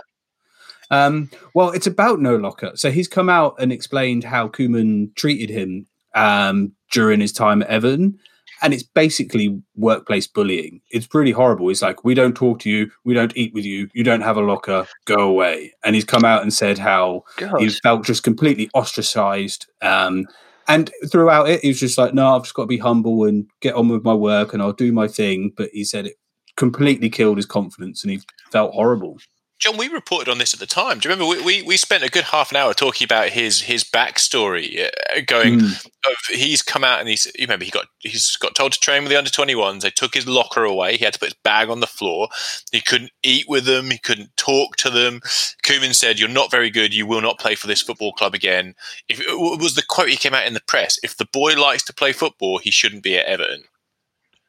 Um, well, it's about no locker. So he's come out and explained how Koeman treated him um, during his time at Everton, and it's basically workplace bullying. It's really horrible. It's like we don't talk to you, we don't eat with you, you don't have a locker, go away. And he's come out and said how God. he felt just completely ostracized. Um, and throughout it, he was just like, "No, I've just got to be humble and get on with my work, and I'll do my thing." But he said it completely killed his confidence, and he felt horrible. John, we reported on this at the time. Do you remember? We, we, we spent a good half an hour talking about his his backstory, uh, going Mm. of he's come out and he's you remember he got he's got told to train with the under twenty ones. They took his locker away. He had to put his bag on the floor. He couldn't eat with them. He couldn't talk to them. Koeman said, "You're not very good. You will not play for this football club again." If it was the quote he came out in the press, if the boy likes to play football, he shouldn't be at Everton.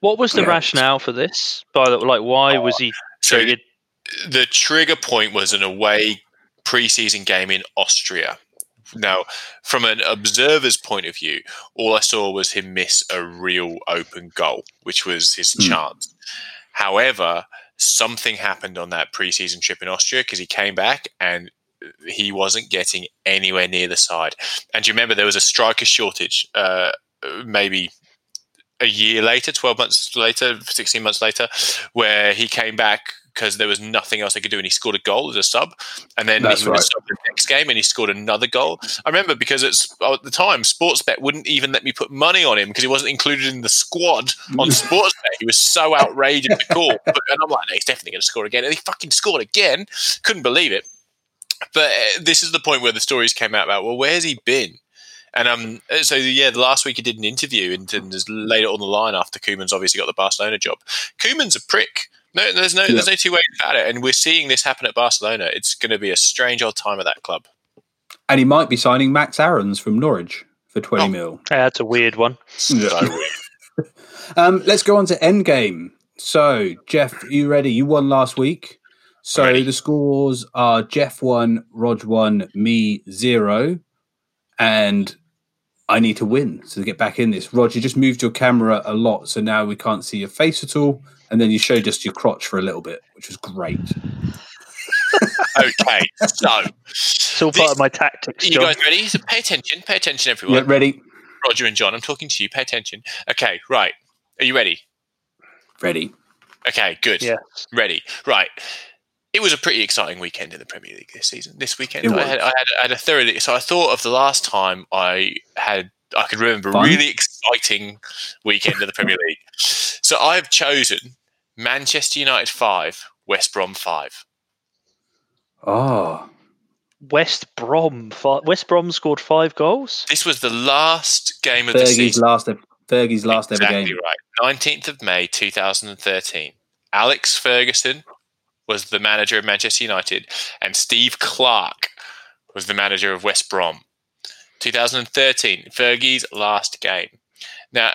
What was the Yeah. rationale for this? By the like, why was he So treated? The trigger point was an away preseason game in Austria. Now, from an observer's point of view, all I saw was him miss a real open goal, which was his Hmm. chance. However, something happened on that preseason trip in Austria because he came back and he wasn't getting anywhere near the side. And you remember there was a striker shortage, uh, maybe a year later, 12 months later, 16 months later, where he came back because there was nothing else they could do and he scored a goal as a sub. And then That's he was right. the next game and he scored another goal. I remember because it's at the time, Sportsbet wouldn't even let me put money on him because he wasn't included in the squad on Sportsbet. He was so outrageous to call. But, and I'm like, no, he's definitely going to score again. And he fucking scored again. Couldn't believe it. But uh, this is the point where the stories came out about, well, where's he been? And um, so yeah, the last week he did an interview and, and just laid it on the line after Koeman's obviously got the Barcelona job. Koeman's a prick. No, there's no, there's no two ways about it. And we're seeing this happen at Barcelona. It's going to be a strange old time at that club. And he might be signing Max Aarons from Norwich for 20 Oh. mil. Yeah, that's a weird one. So weird. Um, let's go on to Endgame. So, Jeff, you ready? You won last week. So Ready. the scores are Jeff one, Rog one, me zero, and I need to win to get back in this. Rog, you just moved your camera a lot, so now we can't see your face at all, and then you showed us your crotch for a little bit, which was great. okay, so It's all part of my tactics, you John. guys ready? So pay attention. Pay attention, everyone. Yeah, ready? Roger and John, I'm talking to you. Pay attention. Okay, right. Are you ready? Ready. Okay, good. Yeah. Ready. Right. It was a pretty exciting weekend in the Premier League this season. This weekend, It I was. had, I, had, I had a thoroughly. So I thought of the last time I had, I could remember a really exciting weekend of the Premier League. So I've chosen Manchester United five, West Brom five. Oh, West Brom. fi- West Brom scored five goals. This was the last game of the Fergie's season. last, Fergie's last exactly ever game. right. Nineteenth of May, two thousand and thirteen. Alex Ferguson was the manager of Manchester United, and Steve Clarke was the manager of West Brom. 2013, Fergie's last game. Now,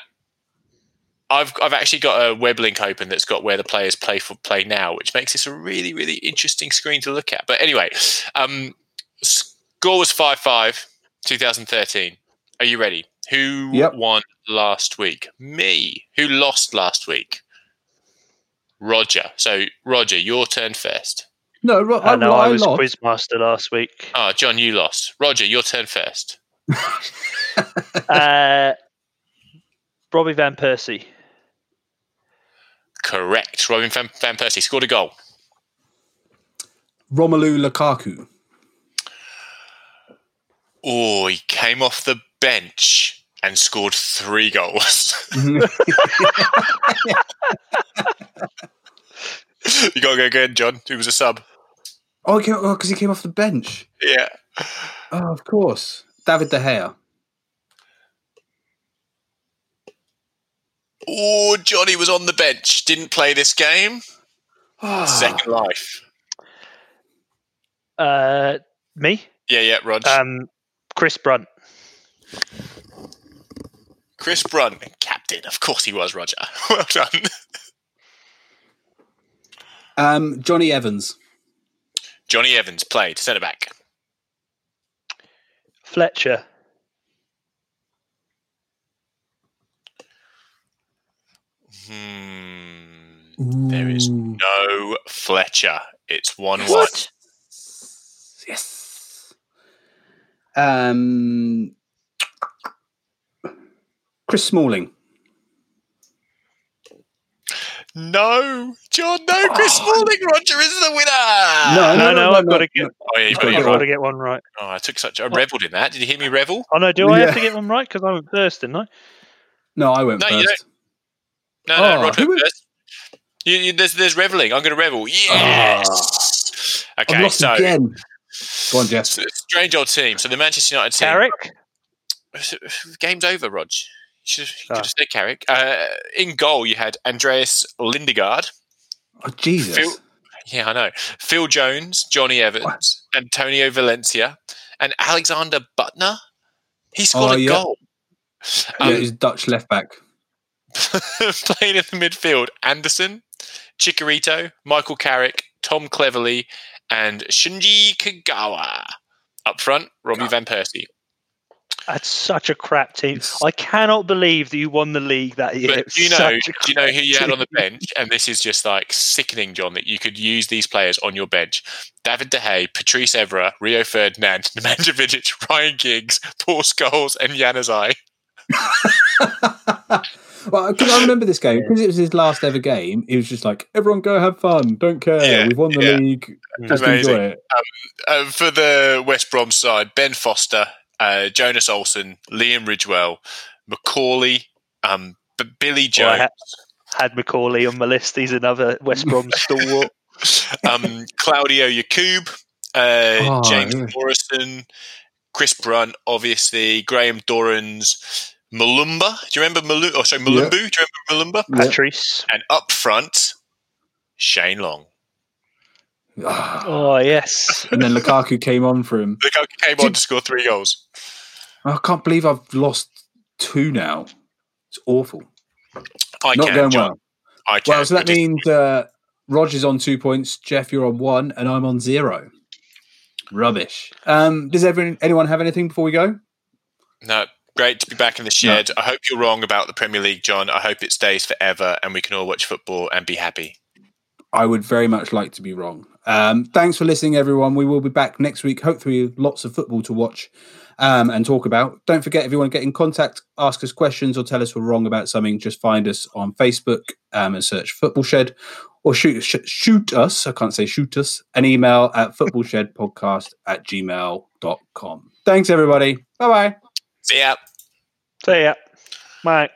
I've I've actually got a web link open that's got where the players play for play now, which makes this a really really interesting screen to look at. But anyway, um, score was five five. 2013. Are you ready? Who Yep. won last week? Me. Who lost last week? Roger. So Roger, your turn first. No, Ro- I know I, I was lost. quizmaster last week. Oh, John, you lost. Roger, your turn first. uh, Robbie Van Persie. Correct. Robin Van, Van Persie scored a goal. Romelu Lukaku. Oh, he came off the bench and scored three goals. you got to go again, John. Who was a sub? oh, because oh, 'cause he came off the bench. Yeah. Oh, of course. David De Gea. Oh, Johnny was on the bench. Didn't play this game. Ah. Second life. Uh, me. Yeah, yeah, Rog. Um, Chris Brunt. Chris Brunt, captain. Of course he was, Roger. well done. Um, Johnny Evans. Johnny Evans played centre back. Fletcher. Hmm. There is no Fletcher. It's 1 1. What? Yes. Um, Chris Smalling. No, John, no, Chris Oh. Smalling, Roger is the winner. No, No, no, I've got to no. get. Oh, yeah, you've got I've got to get one right. Oh, I took such. I revelled in that. Did you hear me revel? Oh no, do I Yeah. have to get one right? Because I went first, didn't I? No, I went No, you first. No, no, Oh, Roger who was- first. You, you, there's, there's reveling. I'm going to revel. Yes. I've Okay, lost so again. Go on, Jeff. it's a strange old team. So the Manchester United team. Carrick. Game's over, Rog. You should, you could have said Carrick. Uh, in goal, you had Andreas Lindegaard. Oh, Jesus. Phil- Yeah, I know. Phil Jones, Johnny Evans, Antonio Valencia, and Alexander Büttner. He scored Oh, a yeah. goal. yeah, Um, he's Dutch left back. playing in the midfield, Anderson, Chicharito, Michael Carrick, Tom Cleverley, and Shinji Kagawa. Up front, Robbie Van Persie. That's such a crap team. I cannot believe that you won the league that year. But do you know? Do you know who you had on the bench? And this is just like sickening, John. That you could use these players on your bench: David De Gea, Patrice Evra, Rio Ferdinand, Nemanja Vidic, Ryan Giggs, Paul Scholes, and Januzaj. well, because I remember this game because it was his last ever game. He was just like, "Everyone, go have fun. Don't care. Yeah, We've won the yeah. league. Just Amazing. enjoy it." Uh, for the West Brom side, Ben Foster, uh, Jonas Olsson, Liam Ridgewell, McAuley, um, B- Billy Well, I Jones, ha- had McAuley on my list. He's another West Brom stalwart. um, Claudio Yacob, uh, Oh, James yeah. Morrison, Chris Brunt, obviously, Graham Dorrans, Malumba. Do you remember Malumba? Oh, sorry, Mulumbu. Do you remember Malumba? Yeah. Patrice. And up front, Shane Long. Ah. Oh yes. and then Lukaku came on for him. Look how he came on to score three goals. I can't believe I've lost two now. It's awful. I Not can, going John. well. I can. Well, so that means uh, Roger's on two points, Jeff, you're on one, and I'm on zero. Rubbish. Um, does everyone, anyone have anything before we go? No, great to be back in the shed. I hope you're wrong about the Premier League, John. I hope it stays forever and we can all watch football and be happy. I would very much like to be wrong. Um, thanks for listening, everyone. We will be back next week. Hopefully, lots of football to watch um, and talk about. Don't forget, if you want to get in contact, ask us questions, or tell us we're wrong about something, just find us on Facebook um, and search Football Shed, or shoot sh- shoot us. I can't say shoot us. An email at footballshedpodcast at gmail.com. Thanks, everybody. Bye bye. See ya. So yeah. Mate.